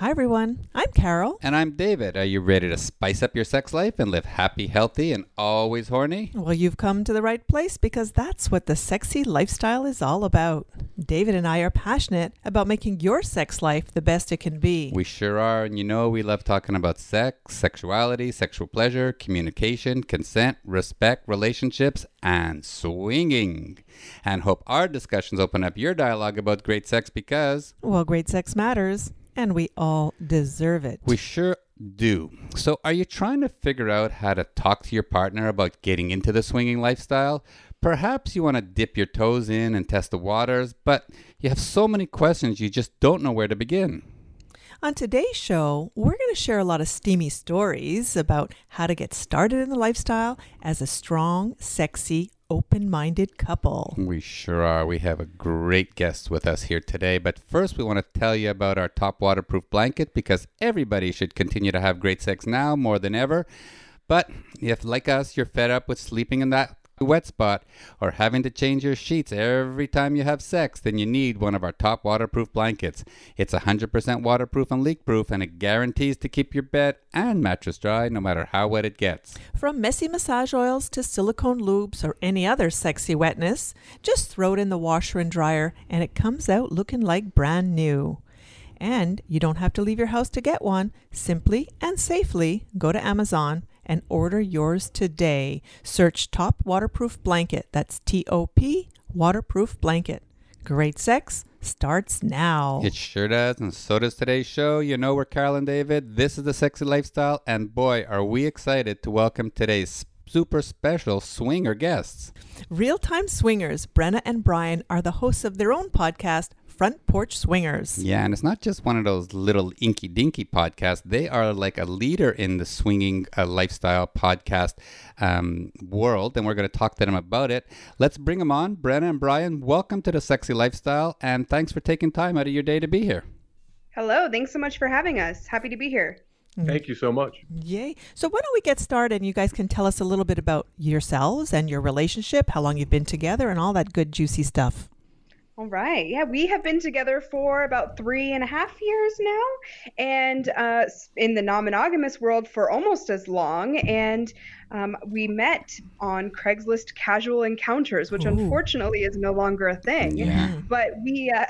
Hi, everyone. I'm Carol. And I'm David. Are you ready to spice up your sex life and live happy, healthy, and always horny? Well, you've come to the right place because that's what the sexy lifestyle is all about. David and I are passionate about making your sex life the best it can be. We sure are. And you know, we love talking about sex, sexuality, sexual pleasure, communication, consent, respect, relationships, and swinging. And hope our discussions open up your dialogue about great sex because. Well, great sex matters and we all deserve it. We sure do. So, are you trying to figure out how to talk to your partner about getting into the swinging lifestyle? Perhaps you want to dip your toes in and test the waters, but you have so many questions you just don't know where to begin. On today's show, we're going to share a lot of steamy stories about how to get started in the lifestyle as a strong, sexy, open minded couple. We sure are. We have a great guest with us here today. But first, we want to tell you about our top waterproof blanket because everybody should continue to have great sex now more than ever. But if, like us, you're fed up with sleeping in that wet spot or having to change your sheets every time you have sex, then you need one of our top waterproof blankets. It's 100% waterproof and leak proof, and it guarantees to keep your bed and mattress dry no matter how wet it gets. From messy massage oils to silicone lubes or any other sexy wetness, just throw it in the washer and dryer, and it comes out looking like brand new. And you don't have to leave your house to get one. Simply and safely go to Amazon and order yours today. Search Top Waterproof Blanket. That's T O P Waterproof Blanket. Great sex starts now. It sure does, and so does today's show. You know, we're Carol and David. This is the Sexy Lifestyle, and boy, are we excited to welcome today's super special swinger guests. Real time swingers, Brenna and Brian, are the hosts of their own podcast, Front Porch Swingers. Yeah, and it's not just one of those little inky dinky podcasts. They are like a leader in the swinging uh, lifestyle podcast um, world, and we're going to talk to them about it. Let's bring them on. Brenna and Brian, welcome to the Sexy Lifestyle, and thanks for taking time out of your day to be here. Hello, thanks so much for having us. Happy to be here. Thank you so much. Yay. So, why don't we get started and you guys can tell us a little bit about yourselves and your relationship, how long you've been together, and all that good, juicy stuff. All right. Yeah, we have been together for about three and a half years now, and uh, in the non monogamous world for almost as long. And um, we met on Craigslist casual encounters, which Ooh. unfortunately is no longer a thing. Yeah. But we uh,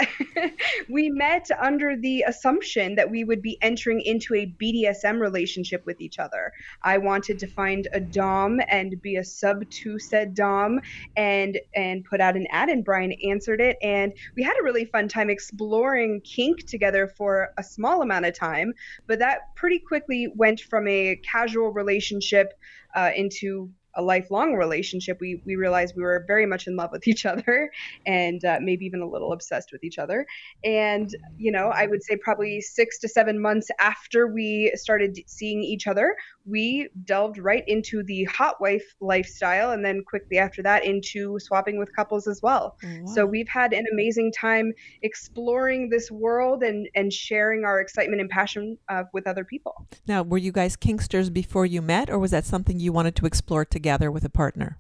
we met under the assumption that we would be entering into a BDSM relationship with each other. I wanted to find a dom and be a sub to said dom, and and put out an ad, and Brian answered it, and we had a really fun time exploring kink together for a small amount of time. But that pretty quickly went from a casual relationship uh, into a lifelong relationship, we we realized we were very much in love with each other, and uh, maybe even a little obsessed with each other. And you know, I would say probably six to seven months after we started seeing each other, we delved right into the hot wife lifestyle, and then quickly after that into swapping with couples as well. Oh, wow. So we've had an amazing time exploring this world and and sharing our excitement and passion uh, with other people. Now, were you guys kinksters before you met, or was that something you wanted to explore together? Together with a partner?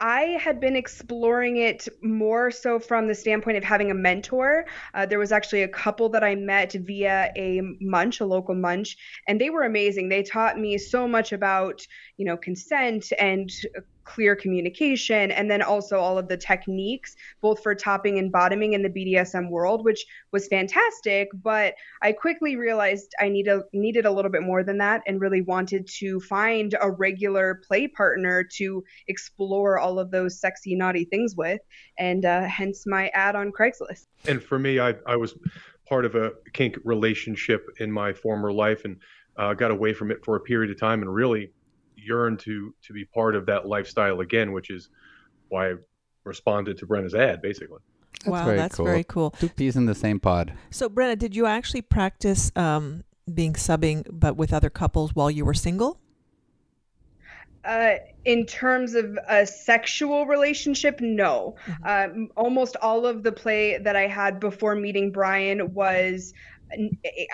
I had been exploring it more so from the standpoint of having a mentor. Uh, there was actually a couple that I met via a munch, a local munch, and they were amazing. They taught me so much about, you know, consent and clear communication, and then also all of the techniques, both for topping and bottoming in the BDSM world, which was fantastic. But I quickly realized I need a, needed a little bit more than that and really wanted to find a regular play partner to explore all of those sexy, naughty things with, and uh, hence my ad on Craigslist. And for me, I, I was part of a kink relationship in my former life and uh, got away from it for a period of time and really yearn to to be part of that lifestyle again, which is why I responded to Brenna's ad, basically. That's wow, very that's cool. very cool. Two peas in the same pod. So, Brenna, did you actually practice um, being subbing, but with other couples while you were single? Uh, in terms of a sexual relationship, no. Mm-hmm. Um, almost all of the play that I had before meeting Brian was,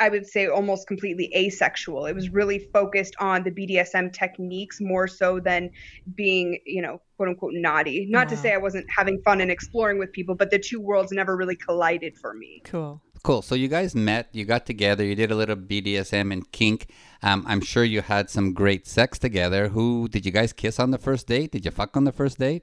I would say, almost completely asexual. It was really focused on the BDSM techniques more so than being, you know, quote unquote naughty. Not to say I wasn't having fun and exploring with people, but the two worlds never really collided for me. Cool. Cool. So you guys met, you got together, you did a little BDSM and kink. Um, I'm sure you had some great sex together. Who did you guys kiss on the first date? Did you fuck on the first date?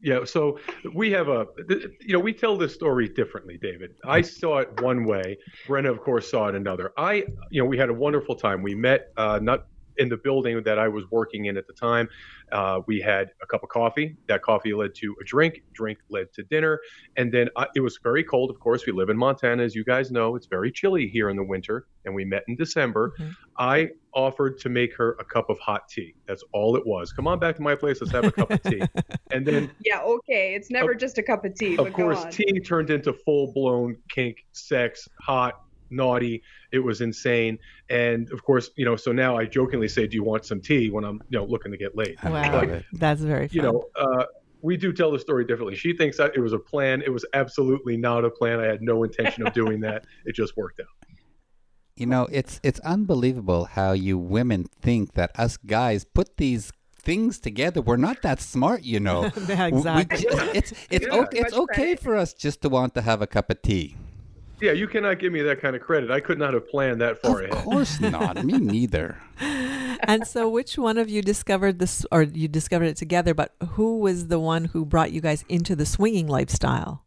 Yeah, so we have a, you know, we tell this story differently, David. I saw it one way. Brenna, of course, saw it another. I, you know, we had a wonderful time. We met uh, not in the building that I was working in at the time. Uh, we had a cup of coffee. That coffee led to a drink. Drink led to dinner, and then I, it was very cold. Of course, we live in Montana, as you guys know. It's very chilly here in the winter, and we met in December. Mhm. I offered to make her a cup of hot tea. That's all it was. Come on back to my place. Let's have a cup of tea. And then Yeah, okay. It's never just a cup of tea. of but course, tea turned into full blown kink, sex, hot, naughty. It was insane. And of course, you know, so now I jokingly say, "Do you want some tea?" when I'm, you know, looking to get laid. Wow. love it. That's very fun. You know, uh, we do tell the story differently. She thinks that it was a plan. It was absolutely not a plan. I had no intention of doing that. It just worked out. You know, it's it's unbelievable how you women think that us guys put these things together. We're not that smart, you know. Yeah, We- we exactly. it's it's Yeah. okay, it's okay for us just to want to have a cup of tea. Yeah, you cannot give me that kind of credit. I could not have planned that far Of ahead. Of course not. Me neither. and so, which one of you discovered this, or you discovered it together? But who was the one who brought you guys into the swinging lifestyle?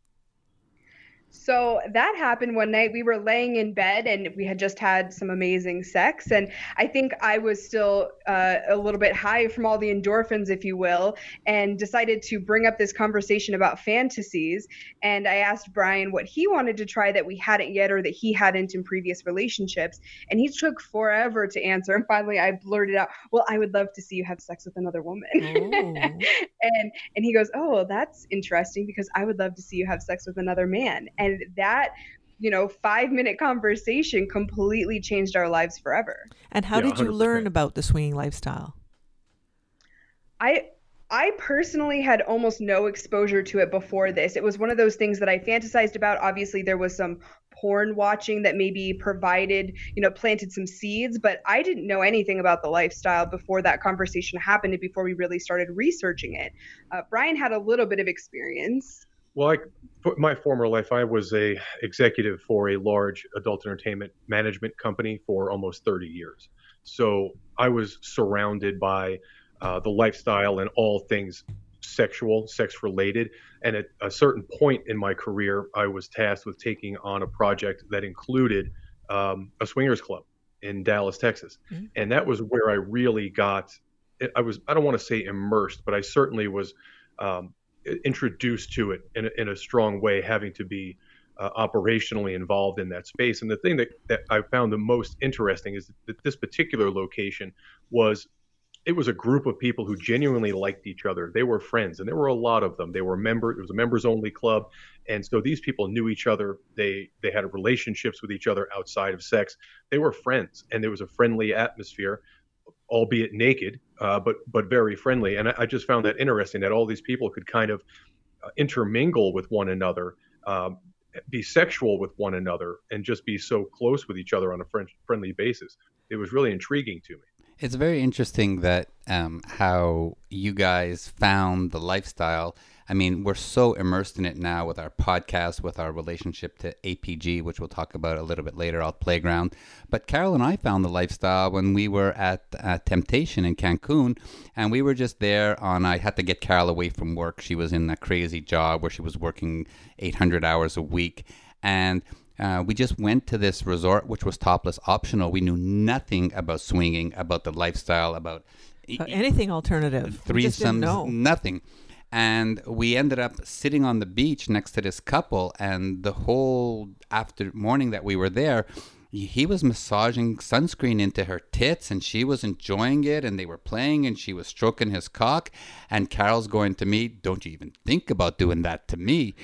So that happened one night. We were laying in bed and we had just had some amazing sex. And I think I was still uh, a little bit high from all the endorphins, if you will, and decided to bring up this conversation about fantasies. And I asked Brian what he wanted to try that we hadn't yet or that he hadn't in previous relationships. And he took forever to answer. And finally, I blurted out, Well, I would love to see you have sex with another woman. Oh. and and he goes, "Oh, well, that's interesting because I would love to see you have sex with another man." And that, you know, 5-minute conversation completely changed our lives forever. And how Yeah, did you learn 100%. about the swinging lifestyle? I I personally had almost no exposure to it before this. It was one of those things that I fantasized about. Obviously, there was some porn watching that maybe provided, you know, planted some seeds, but I didn't know anything about the lifestyle before that conversation happened and before we really started researching it. Uh, Brian had a little bit of experience. Well, I, my former life, I was a executive for a large adult entertainment management company for almost 30 years. So I was surrounded by uh, the lifestyle and all things sexual, sex related. And at a certain point in my career, I was tasked with taking on a project that included um, a swingers club in Dallas, Texas. Mhm. And that was where I really got, I was, I don't want to say immersed, but I certainly was um, introduced to it in a, in a strong way, having to be uh, operationally involved in that space. And the thing that, that I found the most interesting is that this particular location was it was a group of people who genuinely liked each other. They were friends, and there were a lot of them. They were member. It was a members only club, and so these people knew each other. They they had relationships with each other outside of sex. They were friends, and there was a friendly atmosphere, albeit naked, uh, but but very friendly. And I, I just found that interesting that all these people could kind of uh, intermingle with one another. Um, be sexual with one another and just be so close with each other on a friend, friendly basis. It was really intriguing to me. It's very interesting that um, how you guys found the lifestyle. I mean, we're so immersed in it now with our podcast, with our relationship to APG, which we'll talk about a little bit later, our playground. But Carol and I found the lifestyle when we were at uh, Temptation in Cancun, and we were just there on. I had to get Carol away from work. She was in a crazy job where she was working 800 hours a week, and uh, we just went to this resort, which was topless optional. We knew nothing about swinging, about the lifestyle, about Uh, anything alternative? We just didn't threesomes, nothing. And we ended up sitting on the beach next to this couple, and the whole after morning that we were there, he was massaging sunscreen into her tits, and she was enjoying it, and they were playing, and she was stroking his cock, and Carol's going to me, "Don't you even think about doing that to me."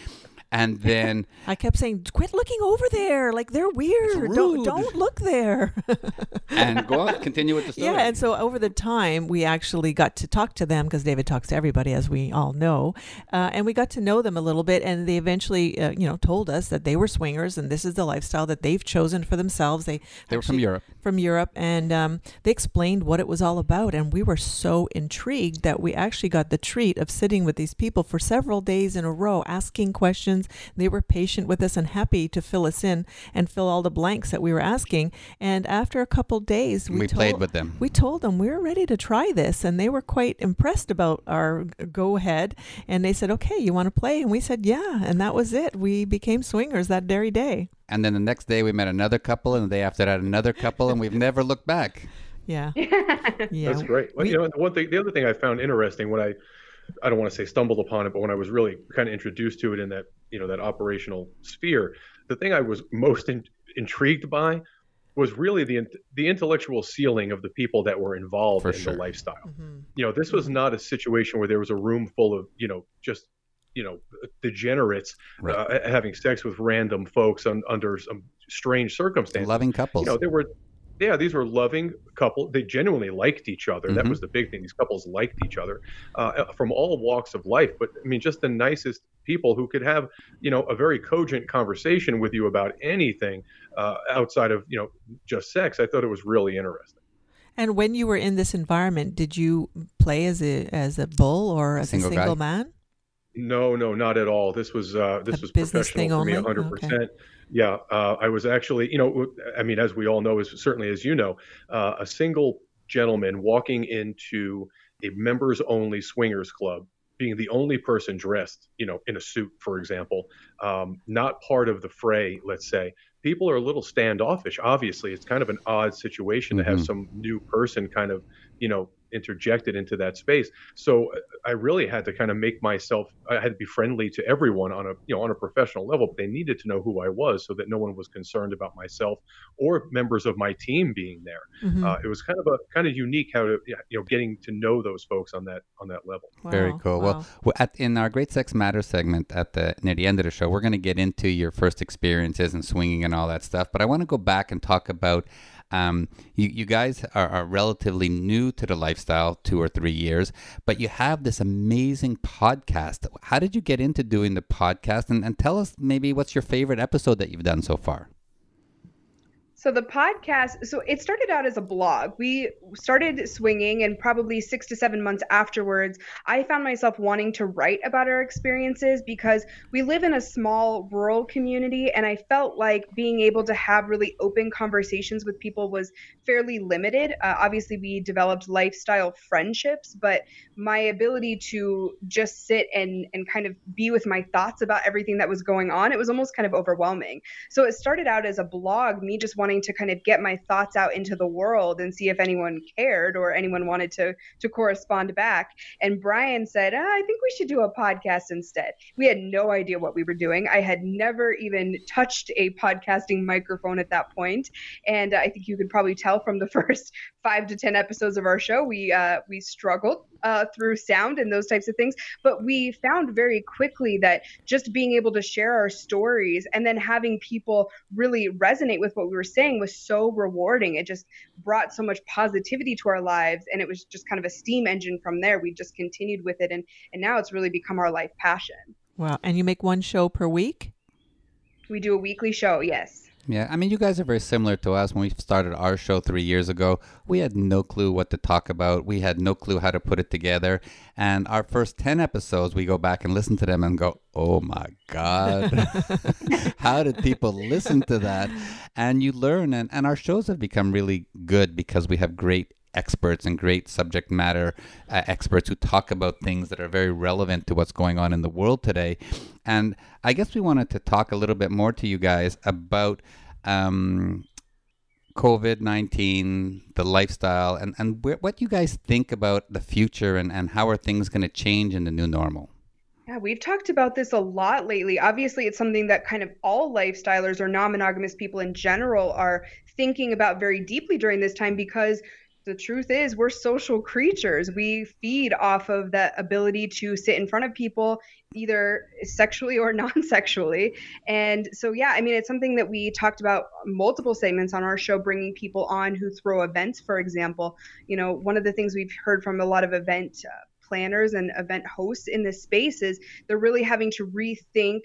And then I kept saying, "Quit looking over there! Like they're weird. Don't don't look there." and go on, continue with the story. Yeah, and so over the time, we actually got to talk to them because David talks to everybody, as we all know, uh, and we got to know them a little bit. And they eventually, uh, you know, told us that they were swingers, and this is the lifestyle that they've chosen for themselves. They They were from Europe. From Europe, and um, they explained what it was all about, and we were so intrigued that we actually got the treat of sitting with these people for several days in a row, asking questions. They were patient with us and happy to fill us in and fill all the blanks that we were asking. And after a couple days, we, We told- played with them. we told them we were ready to try this, and they were quite impressed about our go ahead. And they said, "Okay, you want to play?" And we said, "Yeah." And that was it. We became swingers that very day. And then the next day we met another couple, and the day after that another couple, and we've never looked back. Yeah, yeah. That's great. Well, We- you know, the one thing, the other thing I found interesting when I, I don't want to say stumbled upon it, but when I was really kind of introduced to it in that, you know, that operational sphere, the thing I was most in, intrigued by was really the the intellectual ceiling of the people that were involved For in sure. the lifestyle. Mhm. You know, this was not a situation where there was a room full of, you know, just you know degenerates Right. uh, having sex with random folks un, under some strange circumstances Loving couples. you know there were yeah these were loving couple they genuinely liked each other that Mhm. was the big thing these couples liked each other uh, from all walks of life but i mean just the nicest people who could have you know a very cogent conversation with you about anything uh, outside of you know just sex i thought it was really interesting And when you were in this environment, did you play as a as a bull or as Single a guy? single man? No, no, not at all. This was uh, this A was business thing professional for me, only? hundred percent. Yeah, uh, I was actually, you know, I mean, as we all know, as certainly as you know, uh, a single gentleman walking into a members-only swingers club, being the only person dressed, you know, in a suit, for example, um, not part of the fray, let's say. People are a little standoffish. Obviously, it's kind of an odd situation to have Mhm. some new person kind of, you know, interjected into that space. So I really had to kind of make myself. I had to be friendly to everyone on a you know on a professional level, but they needed to know who I was so that no one was concerned about myself or members of my team being there. Mhm. Uh, it was kind of a kind of unique how to you know getting to know those folks on that on that level. Very cool. wow. Well, at, in our Great Sex Matter segment at the near the end of the show, we're going to get into your first experiences and swinging and all that stuff. But I want to go back and talk about um, you. You guys are, are relatively new to the lifestyle, two or three years, but you have this amazing podcast. How did you get into doing the podcast? And, and tell us maybe what's your favorite episode that you've done so far. So the podcast, so it started out as a blog. We started swinging, and probably six to seven months afterwards, I found myself wanting to write about our experiences because we live in a small rural community, and I felt like being able to have really open conversations with people was fairly limited. Uh, obviously, we developed lifestyle friendships, but my ability to just sit and and kind of be with my thoughts about everything that was going on, it was almost kind of overwhelming. So it started out as a blog, me just wanting to kind of get my thoughts out into the world and see if anyone cared or anyone wanted to to correspond back. And Brian said, ah, "I think we should do a podcast instead." We had no idea what we were doing. I had never even touched a podcasting microphone at that point, and I think you could probably tell from the first five to ten episodes of our show, we uh, we struggled uh, through sound and those types of things. But we found very quickly that just being able to share our stories and then having people really resonate with what we were saying was so rewarding. It just brought so much positivity to our lives, and it was just kind of a steam engine from there. We just continued with it, and and now it's really become our life passion. Wow. And you make one show per week? We do a weekly show, yes. Yeah, I mean, you guys are very similar to us. When we started our show three years ago, we had no clue what to talk about. We had no clue how to put it together. And our first 10 episodes, we go back and listen to them and go, oh my God, how did people listen to that? And you learn, and, and our shows have become really good because we have great experts and great subject matter uh, experts who talk about things that are very relevant to what's going on in the world today. And I guess we wanted to talk a little bit more to you guys about um, COVID 19, the lifestyle, and, and wh- what you guys think about the future and, and how are things going to change in the new normal. Yeah, we've talked about this a lot lately. Obviously, it's something that kind of all lifestylers or non monogamous people in general are thinking about very deeply during this time because the truth is we're social creatures. We feed off of that ability to sit in front of people either sexually or non-sexually. And so yeah i mean it's something that we talked about multiple segments on our show bringing people on who throw events for example. You know one of the things we've heard from a lot of event uh, planners and event hosts in this space is they're really having to rethink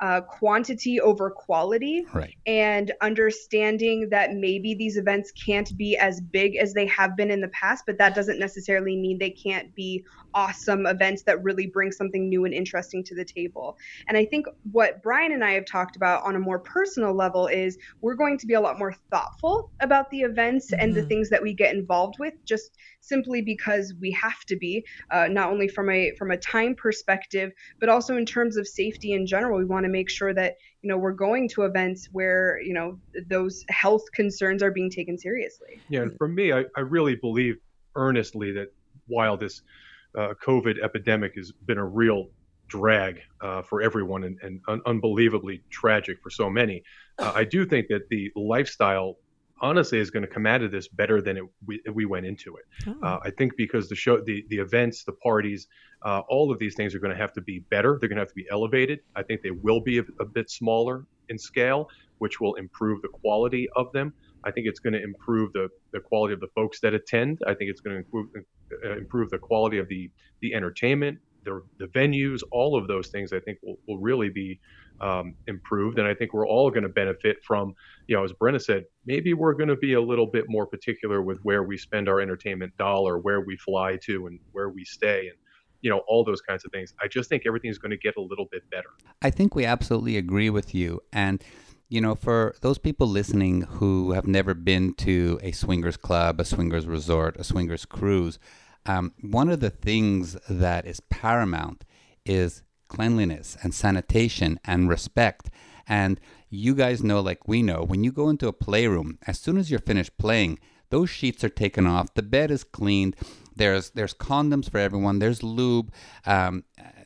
uh, quantity over quality Right. and understanding that maybe these events can't be as big as they have been in the past, but that doesn't necessarily mean they can't be awesome events that really bring something new and interesting to the table. And I think what Brian and I have talked about on a more personal level is we're going to be a lot more thoughtful about the events and the Mhm. things that we get involved with, just simply because we have to be, uh, not only from a from a time perspective, but also in terms of safety in general. We want to make sure that you know we're going to events where you know those health concerns are being taken seriously. Yeah, and for me, I, I really believe earnestly that while this uh, COVID epidemic has been a real drag uh, for everyone and, and un- unbelievably tragic for so many, uh, I do think that the lifestyle honestly is going to come out of this better than it, we, we went into it. Oh. Uh, I think because the show, the the events, the parties, uh, all of these things are going to have to be better. They're going to have to be elevated. I think they will be a, a bit smaller in scale, which will improve the quality of them. I think it's going to improve the, the quality of the folks that attend. I think it's going to improve uh, improve the quality of the the entertainment, the the venues, all of those things. I think will will really be um, improved, and I think we're all going to benefit from. You know, as Brenna said, maybe we're going to be a little bit more particular with where we spend our entertainment dollar, where we fly to, and where we stay, and you know all those kinds of things. I just think everything's going to get a little bit better. I think we absolutely agree with you. And, you know, for those people listening who have never been to a swingers club, a swingers resort, a swingers cruise, um, one of the things that is paramount is cleanliness and sanitation and respect. And you guys know, like we know, when you go into a playroom, as soon as you're finished playing, those sheets are taken off, the bed is cleaned, there's there's condoms for everyone, there's lube, um,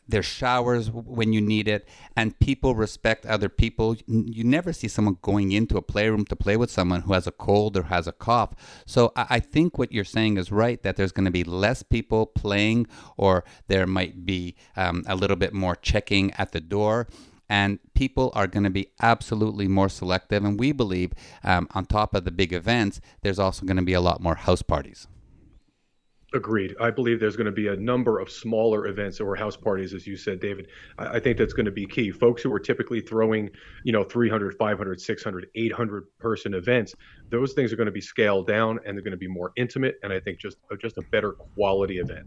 there's showers when you need it, and people respect other people. You never see someone going into a playroom to play with someone who has a cold or has a cough. So I, think what you're saying is right that there's going to be less people playing, or there might be um, a little bit more checking at the door. And people are going to be absolutely more selective. And we believe, um, on top of the big events, there's also going to be a lot more house parties. Agreed. I believe there's going to be a number of smaller events or house parties, as you said, David. I, think that's going to be key. Folks who are typically throwing, you know, 300, 500, 600, 800 person events, those things are going to be scaled down and they're going to be more intimate. And I think just just a better quality event.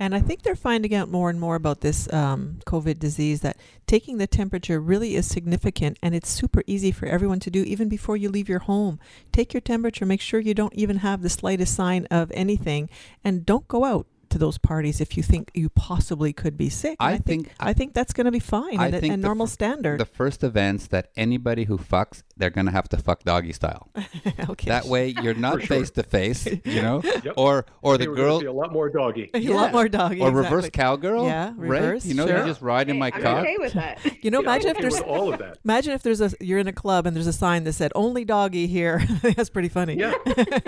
And I think they're finding out more and more about this um, COVID disease that taking the temperature really is significant and it's super easy for everyone to do even before you leave your home. Take your temperature, make sure you don't even have the slightest sign of anything, and don't go out to those parties if you think you possibly could be sick. I I think think- I think that's going to be fine I and, think and normal fir- standard. The first events that anybody who fucks, they're going to have to fuck doggy style. okay. That way, you're not face to face, you know, Yep. or or I the think we're girl see a lot more doggy. a lot more doggy. or exactly. reverse cowgirl. Yeah, right? reverse, You know, sure. you just ride in Hey, my I'm car. okay with that. You know, Yeah, imagine I'm if there's with all of that. imagine if there's a you're in a club and there's a sign that said only doggy here. That's pretty funny. Yeah,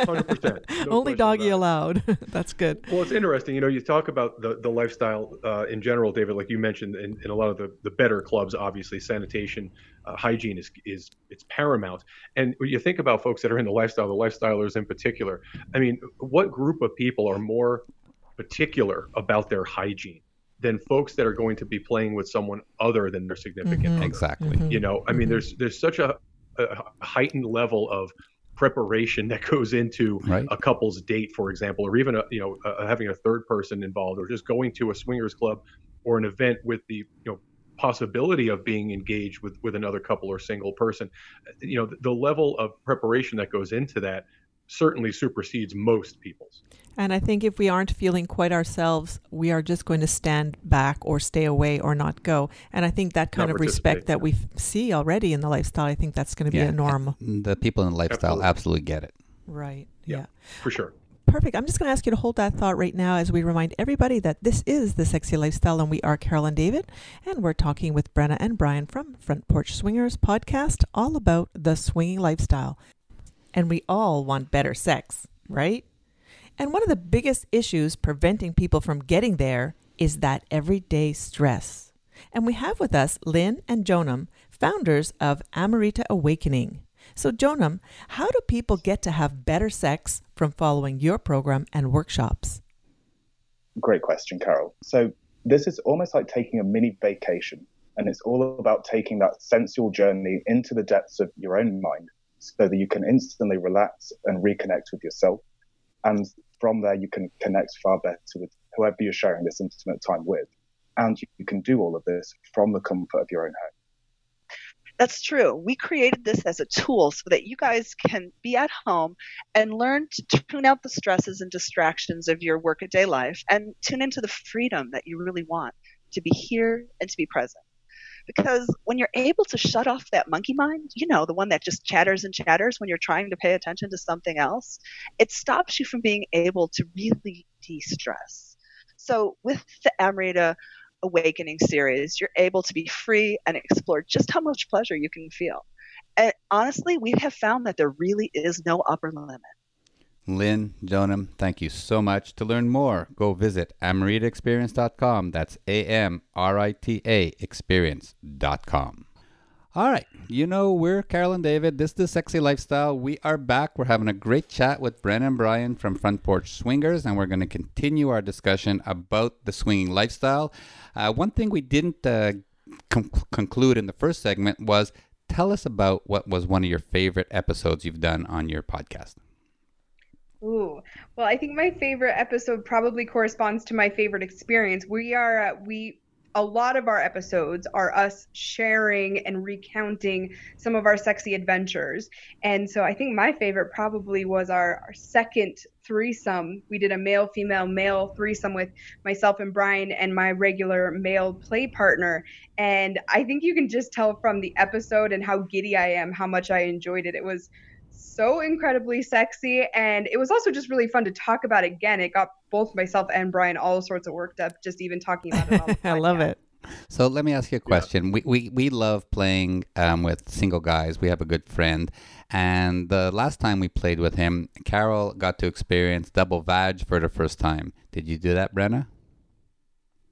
hundred percent. only doggy allowed. That's good. Well, it's interesting. You know, you talk about the, the lifestyle uh, in general, David, like you mentioned, in, in a lot of the, the better clubs, obviously, sanitation, uh, hygiene is, is it's paramount. And when you think about folks that are in the lifestyle, the lifestylers in particular, I mean, what group of people are more particular about their hygiene than folks that are going to be playing with someone other than their significant Mhm. other? Exactly. Mhm. You know, I mean, Mhm. there's there's such a, a heightened level of preparation that goes into Right. a couple's date, for example, or even a, you know uh, having a third person involved, or just going to a swingers club or an event with the you know possibility of being engaged with with another couple or single person. You know, the, the level of preparation that goes into that certainly supersedes most people's. And I think if we aren't feeling quite ourselves, we are just going to stand back or stay away or not go. And I think that kind Not of respect that yeah. we see already in the lifestyle, I think that's going to be Yeah. a norm. The people in the lifestyle Absolutely. absolutely get it. Right. Yeah. yeah. For sure. Perfect. I'm just going to ask you to hold that thought right now as we remind everybody that this is the Sexy Lifestyle and we are Carol and David. And we're talking with Brenna and Brian from Front Porch Swingers podcast all about the swinging lifestyle. And we all want better sex, right? And one of the biggest issues preventing people from getting there is that everyday stress. And we have with us Lynn and Jonam, founders of Amrita Awakening. So, Jonam, how do people get to have better sex from following your program and workshops? Great question, Carol. So, this is almost like taking a mini vacation, and it's all about taking that sensual journey into the depths of your own mind so that you can instantly relax and reconnect with yourself. And from there, you can connect far better with whoever you're sharing this intimate time with. And you can do all of this from the comfort of your own home. That's true. We created this as a tool so that you guys can be at home and learn to tune out the stresses and distractions of your workaday life and tune into the freedom that you really want to be here and to be present. Because when you're able to shut off that monkey mind, you know, the one that just chatters and chatters when you're trying to pay attention to something else, it stops you from being able to really de stress. So, with the Amrita Awakening series, you're able to be free and explore just how much pleasure you can feel. And honestly, we have found that there really is no upper limit. Lynn, Jonam, thank you so much. To learn more, go visit amritaexperience.com. That's A M R I T A experience.com. All right. You know, we're Carol and David. This is the Sexy Lifestyle. We are back. We're having a great chat with Brenna and Brian from Front Porch Swingers, and we're going to continue our discussion about the swinging lifestyle. Uh, one thing we didn't uh, com- conclude in the first segment was tell us about what was one of your favorite episodes you've done on your podcast. Ooh, well, I think my favorite episode probably corresponds to my favorite experience. We are uh, we a lot of our episodes are us sharing and recounting some of our sexy adventures. And so I think my favorite probably was our, our second threesome. We did a male, female, male threesome with myself and Brian and my regular male play partner. And I think you can just tell from the episode and how giddy I am how much I enjoyed it. It was so incredibly sexy and it was also just really fun to talk about again. It got both myself and brian all sorts of worked up just even talking about it i love it. So let me ask you a question. Yeah. we, we, we love playing um, with single guys. We have a good friend. And the last time we played with him carol got to experience double vag for the first time. Did you do that brenna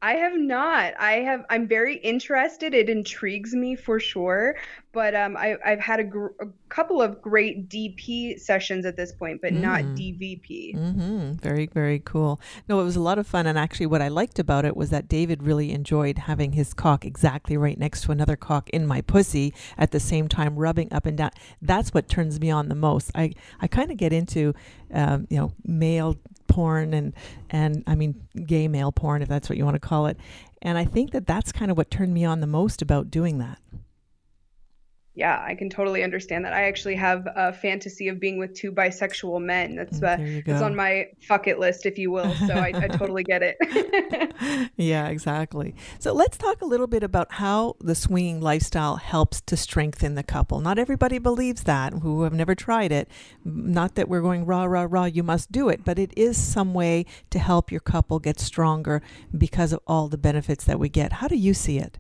I have not. I have. I'm very interested. It intrigues me for sure. But um, I, have had a, gr- a, couple of great DP sessions at this point, but mm. not DVP. Mm-hmm. Very, very cool. No, it was a lot of fun. And actually, what I liked about it was that David really enjoyed having his cock exactly right next to another cock in my pussy at the same time, rubbing up and down. That's what turns me on the most. I, I kind of get into, um, you know, male porn and and I mean gay male porn if that's what you want to call it. And I think that that's kind of what turned me on the most about doing that yeah, I can totally understand that. I actually have a fantasy of being with two bisexual men. That's uh, that's on my fuck it list, if you will. So I, I totally get it. yeah, exactly. So let's talk a little bit about how the swinging lifestyle helps to strengthen the couple. Not everybody believes that who have never tried it. Not that we're going rah rah rah, you must do it, but it is some way to help your couple get stronger because of all the benefits that we get. How do you see it?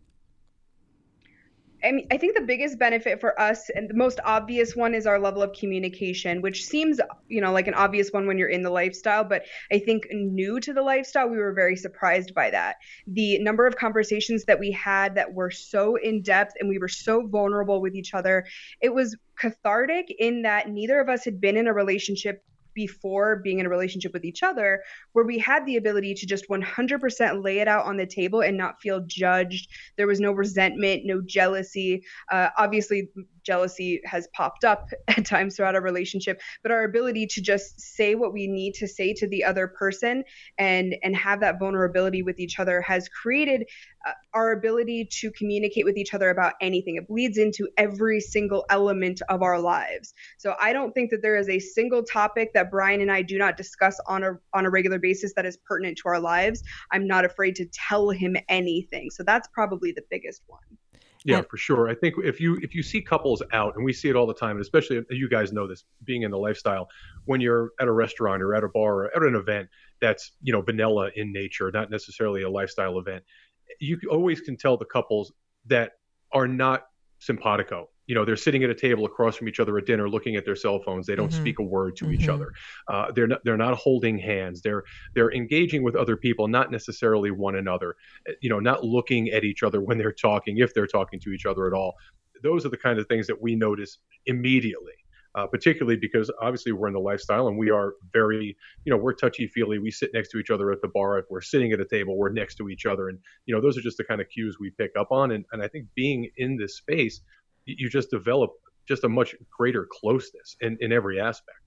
I mean, I think the biggest benefit for us and the most obvious one is our level of communication, which seems, you know, like an obvious one when you're in the lifestyle, but I think new to the lifestyle, we were very surprised by that. The number of conversations that we had that were so in depth and we were so vulnerable with each other, it was cathartic in that neither of us had been in a relationship before being in a relationship with each other where we had the ability to just 100% lay it out on the table and not feel judged. There was no resentment no jealousy. Uh, obviously jealousy has popped up at times throughout our relationship but our ability to just say what we need to say to the other person and and have that vulnerability with each other has created uh, our ability to communicate with each other about anything. It bleeds into every single element of our lives. So i don't think that there is a single topic that brian and i do not discuss on a on a regular basis that is pertinent to our lives. I'm not afraid to tell him anything. So that's probably the biggest one yeah, for sure. I think if you if you see couples out, and we see it all the time, and especially you guys know this, being in the lifestyle, when you're at a restaurant or at a bar or at an event that's you know vanilla in nature, not necessarily a lifestyle event, you always can tell the couples that are not simpatico you know they're sitting at a table across from each other at dinner looking at their cell phones. They don't Mhm. speak a word to Mhm. each other. Uh, they're not they're not holding hands. They're they're engaging with other people not necessarily one another. Uh, you know not looking at each other when they're talking if they're talking to each other at all. Those are the kind of things that we notice immediately uh, particularly because obviously we're in the lifestyle and we are very you know we're touchy feely. We sit next to each other at the bar. If we're sitting at a table. We're next to each other. And you know those are just the kind of cues we pick up on. And, and i think being in this space you just develop just a much greater closeness in, in every aspect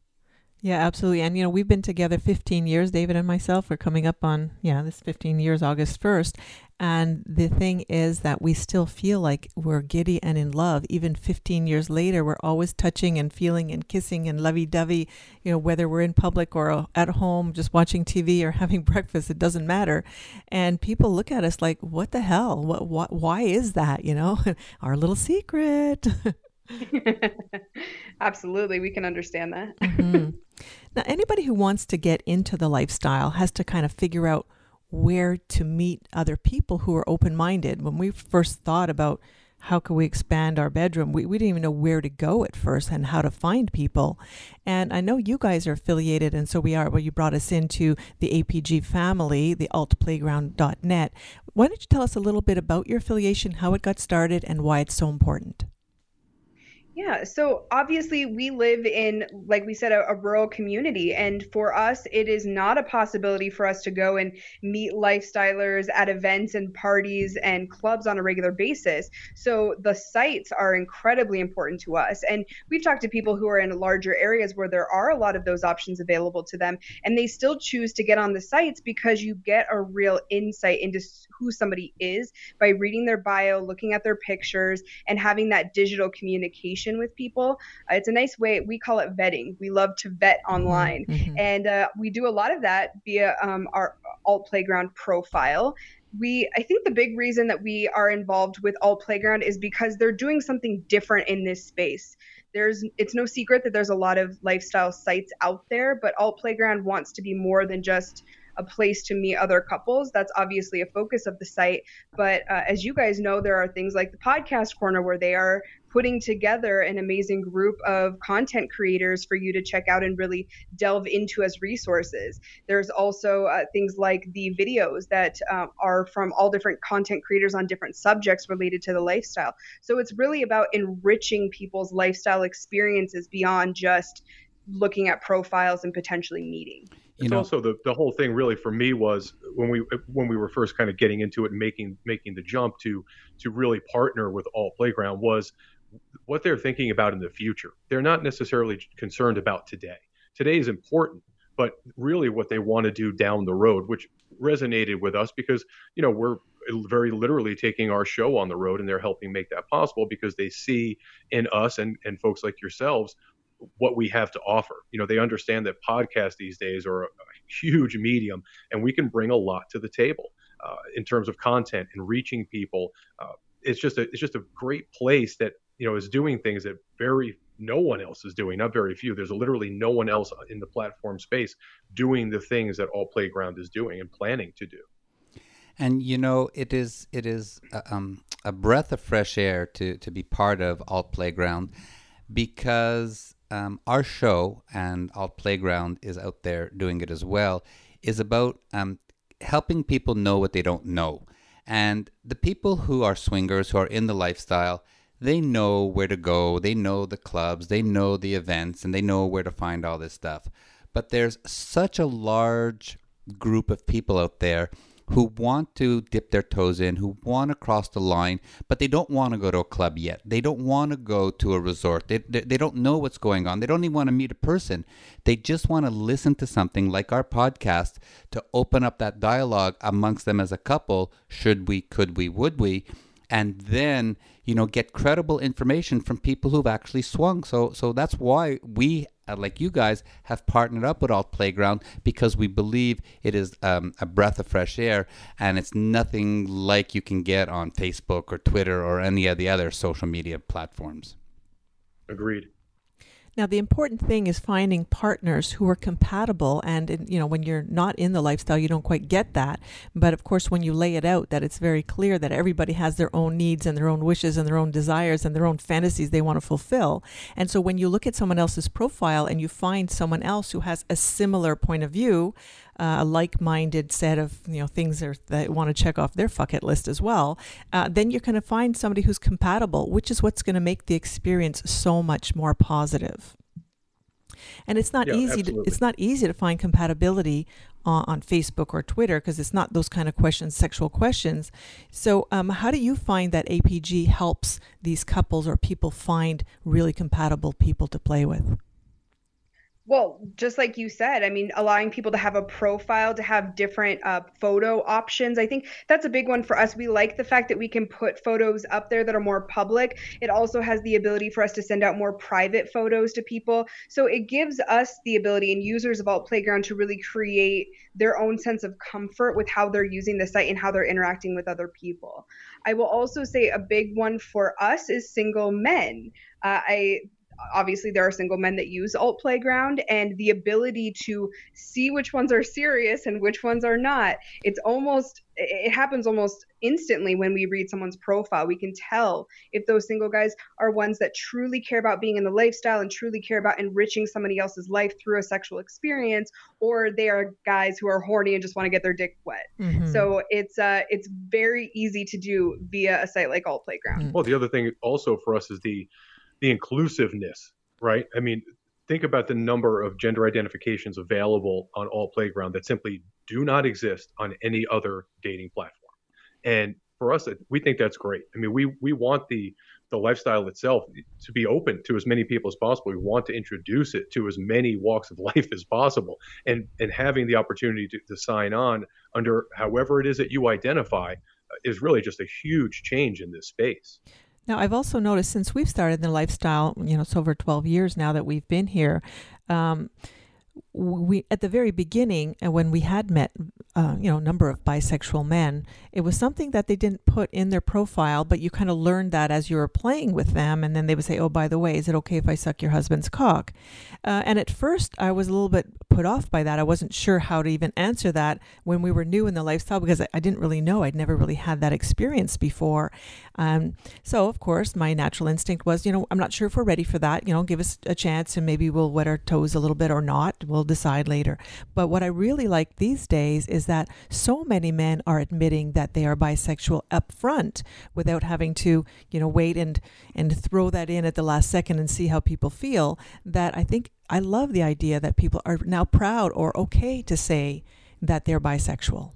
Yeah, absolutely. And you know, we've been together 15 years, David and myself. We're coming up on, yeah, this 15 years, August 1st. And the thing is that we still feel like we're giddy and in love. Even 15 years later, we're always touching and feeling and kissing and lovey dovey, you know, whether we're in public or at home, just watching TV or having breakfast, it doesn't matter. And people look at us like, what the hell? What, what, why is that? You know, our little secret. Absolutely, we can understand that. Mhm. Now, anybody who wants to get into the lifestyle has to kind of figure out where to meet other people who are open minded. When we first thought about how could we expand our bedroom, we, we didn't even know where to go at first and how to find people. And I know you guys are affiliated, and so we are. Well, you brought us into the APG family, the altplayground.net. Why don't you tell us a little bit about your affiliation, how it got started, and why it's so important? Yeah, so obviously we live in, like we said, a, a, rural community. And for us, it is not a possibility for us to go and meet lifestylers at events and parties and clubs on a regular basis. So the sites are incredibly important to us. And we've talked to people who are in larger areas where there are a lot of those options available to them. And they still choose to get on the sites because you get a real insight into who somebody is by reading their bio, looking at their pictures, and having that digital communication with people. Uh, it's a nice way, we call it vetting. We love to vet online. Mhm. And uh, we do a lot of that via um, our Alt Playground profile. We, I think the big reason that we are involved with Alt Playground is because they're doing something different in this space. There's, it's no secret that there's a lot of lifestyle sites out there, but Alt Playground wants to be more than just a place to meet other couples. That's obviously a focus of the site. But uh, as you guys know, there are things like the podcast corner where they are putting together an amazing group of content creators for you to check out and really delve into as resources. There's also uh, things like the videos that um, are from all different content creators on different subjects related to the lifestyle. So it's really about enriching people's lifestyle experiences beyond just looking at profiles and potentially meeting. it's know- also the, the whole thing really for me was when we when we were first kind of getting into it and making making the jump to to really partner with Alt Playground was what they're thinking about in the future. They're not necessarily concerned about today. Today is important, but really what they want to do down the road, which resonated with us because you know we're very literally taking our show on the road and they're helping make that possible because they see in us and and folks like yourselves what we have to offer. You know, they understand that podcasts these days are a, huge medium, and we can bring a lot to the table uh, in terms of content and reaching people. Uh, it's just a it's just a great place that you know is doing things that very no one else is doing. Not very few. There's literally no one else in the platform space doing the things that Alt Playground is doing and planning to do. And you know, it is it is uh, um, a breath of fresh air to to be part of Alt Playground because um, our show and Alt Playground is out there doing it as well. Is about um, helping people know what they don't know, and the people who are swingers who are in the lifestyle. They know where to go, they know the clubs, they know the events, and they know where to find all this stuff. But there's such a large group of people out there who want to dip their toes in, who want to cross the line, but they don't want to go to a club yet. They don't want to go to a resort. They, they, they don't know what's going on. They don't even want to meet a person. They just want to listen to something like our podcast to open up that dialogue amongst them as a couple. Should we, could we, would we? And then, you know, get credible information from people who've actually swung. So, so that's why we uh, like you guys, have partnered up with Alt Playground because we believe it is um, a breath of fresh air and it's nothing like you can get on Facebook or Twitter or any of the other social media platforms. Agreed. Now, the important thing is finding partners who are compatible. And, you know, when you're not in the lifestyle, you don't quite get that. But of course, when you lay it out, that it's very clear that everybody has their own needs and their own wishes and their own desires and their own fantasies they want to fulfill. And so when you look at someone else's profile and you find someone else who has a similar point of view, uh, a like-minded set of you know things that they want to check off their fuck it list as well, uh, then you're going to find somebody who's compatible, which is what's going to make the experience so much more positive. And it's not Yeah, easy. To, it's not easy to find compatibility on, on Facebook or Twitter because it's not those kind of questions, sexual questions. So, um, how do you find that APG helps these couples or people find really compatible people to play with? Well, just like you said, I mean, allowing people to have a profile, to have different uh, photo options. I think that's a big one for us. We like the fact that we can put photos up there that are more public. It also has the ability for us to send out more private photos to people. So it gives us the ability and users of Alt Playground to really create their own sense of comfort with how they're using the site and how they're interacting with other people. I will also say a big one for us is single men. Uh, I obviously there are single men that use alt playground and the ability to see which ones are serious and which ones are not it's almost it happens almost instantly when we read someone's profile. We can tell if those single guys are ones that truly care about being in the lifestyle and truly care about enriching somebody else's life through a sexual experience or they are guys who are horny and just want to get their dick wet. Mhm. so it's uh it's very easy to do via a site like alt playground. Well, the other thing also for us is the the inclusiveness, right? I mean, think about the number of gender identifications available on Alt Playground that simply do not exist on any other dating platform. And for us, we think that's great. I mean, we we want the the lifestyle itself to be open to as many people as possible. We want to introduce it to as many walks of life as possible, and and having the opportunity to, to sign on under however it is that you identify is really just a huge change in this space. Now, I've also noticed since we've started the lifestyle, you know, it's over 12 years now that we've been here. Um, we at the very beginning, and when we had met, uh, you know, a number of bisexual men, it was something that they didn't put in their profile, but you kind of learned that as you were playing with them, and then they would say, "Oh, by the way, is it okay if I suck your husband's cock?" Uh, and at first, I was a little bit put off by that. I wasn't sure how to even answer that when we were new in the lifestyle because I, I didn't really know. I'd never really had that experience before. Um, so, of course, my natural instinct was, you know, I'm not sure if we're ready for that. You know, give us a chance and maybe we'll wet our toes a little bit or not. We'll decide later. But what I really like these days is that so many men are admitting that they are bisexual up front without having to, you know, wait and and throw that in at the last second and see how people feel. That I think I love the idea that people are now proud or okay to say that they're bisexual.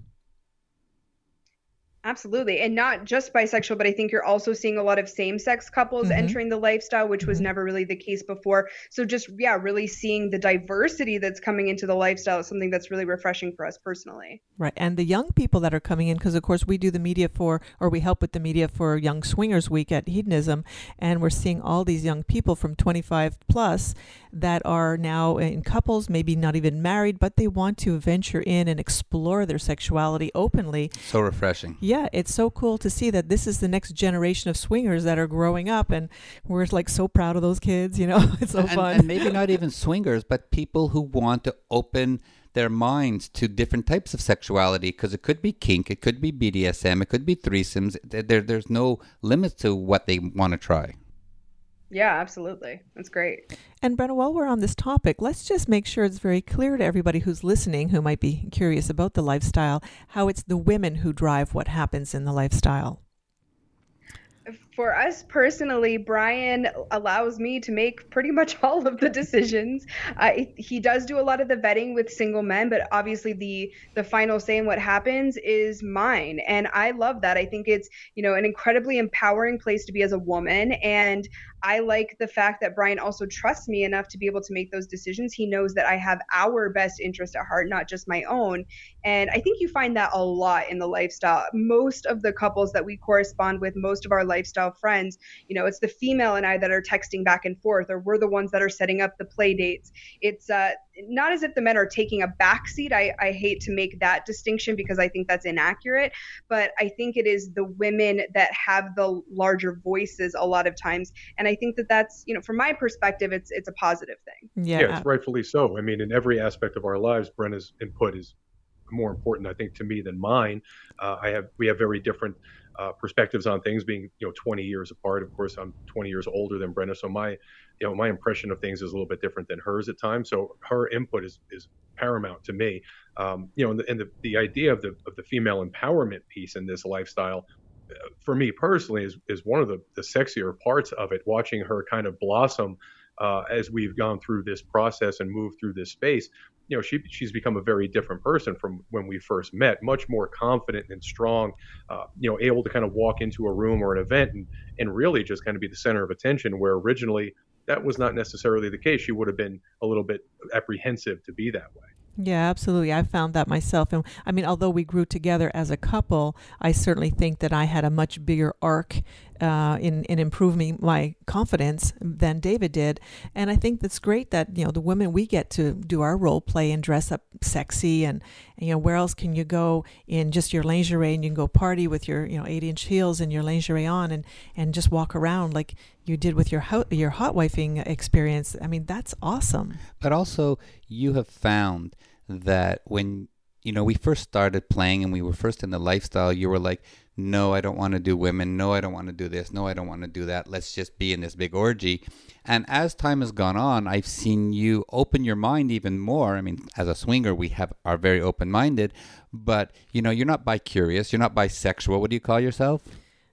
Absolutely. And not just bisexual, but I think you're also seeing a lot of same sex couples Mhm. entering the lifestyle, which was Mhm. never really the case before. So, just, yeah, really seeing the diversity that's coming into the lifestyle is something that's really refreshing for us personally. Right. And the young people that are coming in, because of course we do the media for, or we help with the media for Young Swingers Week at Hedonism, and we're seeing all these young people from 25 plus that are now in couples, maybe not even married, but they want to venture in and explore their sexuality openly. So refreshing. Yeah, it's so cool to see that this is the next generation of swingers that are growing up, and we're like so proud of those kids. You know, it's so and, fun. and maybe not even swingers, but people who want to open their minds to different types of sexuality because it could be kink, it could be BDSM, it could be threesomes. There, there- there's no limits to what they want to try. Yeah, absolutely. That's great. And Brenna, while we're on this topic, let's just make sure it's very clear to everybody who's listening who might be curious about the lifestyle how it's the women who drive what happens in the lifestyle. For us personally, Brian allows me to make pretty much all of the decisions. Uh, he does do a lot of the vetting with single men, but obviously the the final say in what happens is mine, and I love that. I think it's you know an incredibly empowering place to be as a woman, and I like the fact that Brian also trusts me enough to be able to make those decisions. He knows that I have our best interest at heart, not just my own. And I think you find that a lot in the lifestyle. Most of the couples that we correspond with, most of our lifestyle friends, you know, it's the female and I that are texting back and forth, or we're the ones that are setting up the play dates. It's uh, not as if the men are taking a backseat. I, I hate to make that distinction because I think that's inaccurate, but I think it is the women that have the larger voices a lot of times, and I think that that's you know from my perspective, it's it's a positive thing. Yeah, yeah it's rightfully so. I mean, in every aspect of our lives, Brenna's input is more important, I think, to me than mine. Uh, I have we have very different uh, perspectives on things, being you know 20 years apart. Of course, I'm 20 years older than Brenna so my you know my impression of things is a little bit different than hers at times. So her input is is paramount to me. Um, you know, and, the, and the, the idea of the of the female empowerment piece in this lifestyle. Uh, for me personally, is, is one of the, the sexier parts of it. Watching her kind of blossom uh, as we've gone through this process and moved through this space, you know, she she's become a very different person from when we first met. Much more confident and strong, uh, you know, able to kind of walk into a room or an event and and really just kind of be the center of attention. Where originally that was not necessarily the case. She would have been a little bit apprehensive to be that way. Yeah, absolutely. I found that myself. And I mean, although we grew together as a couple, I certainly think that I had a much bigger arc uh, in, in improving my confidence than David did. And I think that's great that, you know, the women, we get to do our role play and dress up sexy. And, and, you know, where else can you go in just your lingerie and you can go party with your, you know, eight inch heels and your lingerie on and, and just walk around like you did with your, ho- your hot wifing experience. I mean, that's awesome. But also, you have found that when you know we first started playing and we were first in the lifestyle you were like no i don't want to do women. No i don't want to do this. No i don't want to do that. Let's just be in this big orgy. And as time has gone on i've seen you open your mind even more. I mean as a swinger we have are very open minded but you know you're not bi-curious. You're not bisexual. What do you call yourself?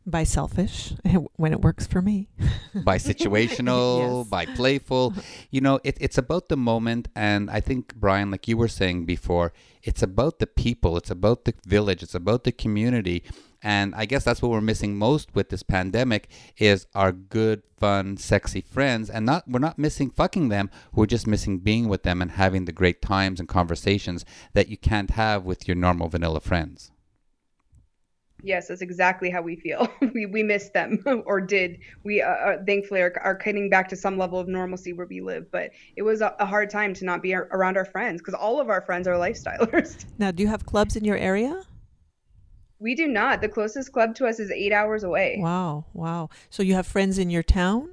By selfish when it works for me. By situational yes. by playful you know it, it's about the moment and i think brian like you were saying before it's about the people. It's about the village. It's about the community and i guess that's what we're missing most with this pandemic is our good fun sexy friends and not we're not missing fucking them we're just missing being with them and having the great times and conversations that you can't have with your normal vanilla friends Yes, that's exactly how we feel. we we miss them or did. We uh, uh, thankfully are, are getting back to some level of normalcy where we live, but it was a, a hard time to not be around our friends because all of our friends are lifestylers. Now, do you have clubs in your area? We do not. The closest club to us is eight hours away. Wow, wow. So you have friends in your town?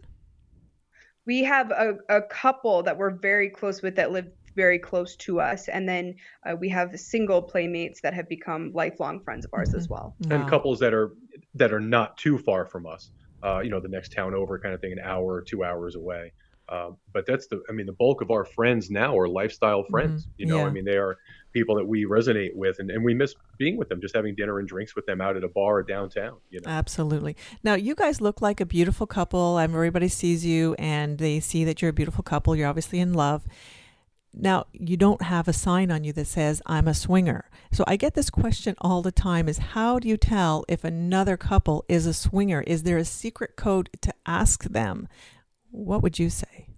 We have a, a couple that we're very close with that live very close to us. And then uh, we have single playmates that have become lifelong friends of ours mm-hmm. as well. Wow. And couples that are that are not too far from us. Uh, you know, the next town over, kind of thing, an hour or two hours away. Uh, but that's the, I mean, the bulk of our friends now are lifestyle friends. Mm-hmm. You know, yeah. I mean, they are people that we resonate with, and, and we miss being with them, just having dinner and drinks with them out at a bar downtown. You know, absolutely. Now, you guys look like a beautiful couple. Everybody sees you, and they see that you're a beautiful couple. You're obviously in love. Now, you don't have a sign on you that says, I'm a swinger. So I get this question all the time is how do you tell if another couple is a swinger? Is there a secret code to ask them? What would you say?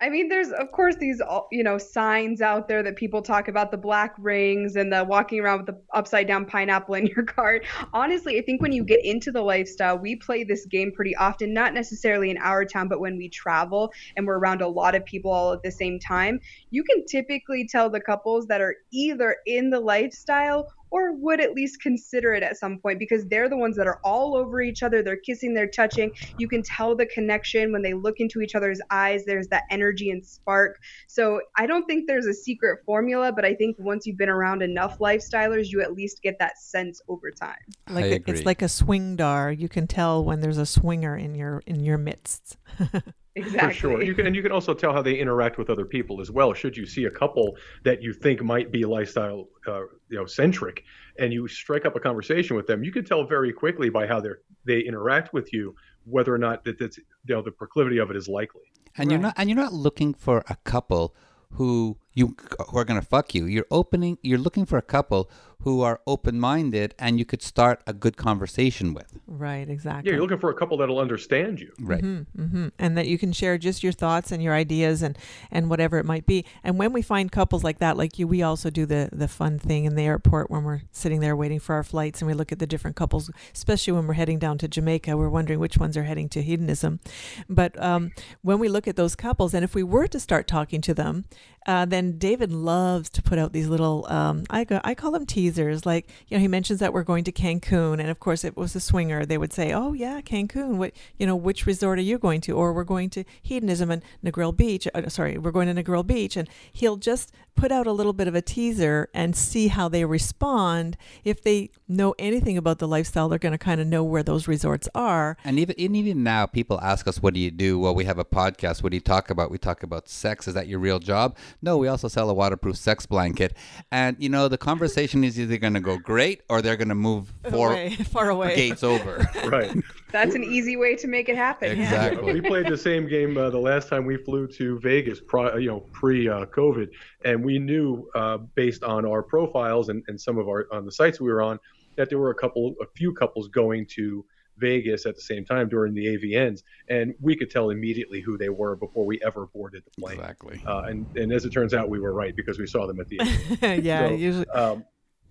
I mean, there's of course these uh, you know signs out there that people talk about the black rings and the walking around with the upside down pineapple in your cart. Honestly, I think when you get into the lifestyle, we play this game pretty often, not necessarily in our town, but when we travel and we're around a lot of people all at the same time, you can typically tell the couples that are either in the lifestyle or would at least consider it at some point because they're the ones that are all over each other. They're kissing, they're touching. You can tell the connection when they look into each other's eyes. There's that energy and spark. So I don't think there's a secret formula, but I think once you've been around enough lifestylers, you at least get that sense over time. Like a, it's like a swing dar. You can tell when there's a swinger in your in your midst. Exactly. For sure. You can, and you can also tell how they interact with other people as well. Should you see a couple that you think might be lifestyle, uh, you know, centric, and you strike up a conversation with them, you can tell very quickly by how they they interact with you whether or not that that's you know the proclivity of it is likely. And right. you're not and you're not looking for a couple who you who are going to fuck you. You're opening. You're looking for a couple who are open-minded, and you could start a good conversation with. Right, exactly. Yeah, you're looking for a couple that'll understand you. Right. hmm And that you can share just your thoughts and your ideas and and whatever it might be. And when we find couples like that, like you, we also do the the fun thing in the airport when we're sitting there waiting for our flights, and we look at the different couples, especially when we're heading down to Jamaica. We're wondering which ones are heading to hedonism. But um, when we look at those couples, and if we were to start talking to them, uh, then David loves to put out these little um, I go, I call them teasers. Like you know, he mentions that we're going to Cancun, and of course, it was a swinger. They would say, "Oh yeah, Cancun. What you know, which resort are you going to?" Or we're going to hedonism and Negril Beach. Uh, sorry, we're going to Negril Beach, and he'll just put out a little bit of a teaser and see how they respond. If they know anything about the lifestyle, they're going to kind of know where those resorts are. And even and even now, people ask us, "What do you do?" Well, we have a podcast. What do you talk about? We talk about sex. Is that your real job? No, we also sell a waterproof sex blanket. And you know, the conversation is either going to go great or they're going to move four Away, far away. gates over. Right. That's an easy way to make it happen. yeah. Exactly. we played the same game uh, the last time we flew to Vegas, pri- you know, pre uh, COVID, and we knew uh, based on our profiles and, and some of our on the sites we were on that there were a couple, a few couples going to Vegas at the same time during the AVNs, and we could tell immediately who they were before we ever boarded the plane. Exactly. Uh, and and as it turns out, we were right because we saw them at the end. yeah, So, usually. um,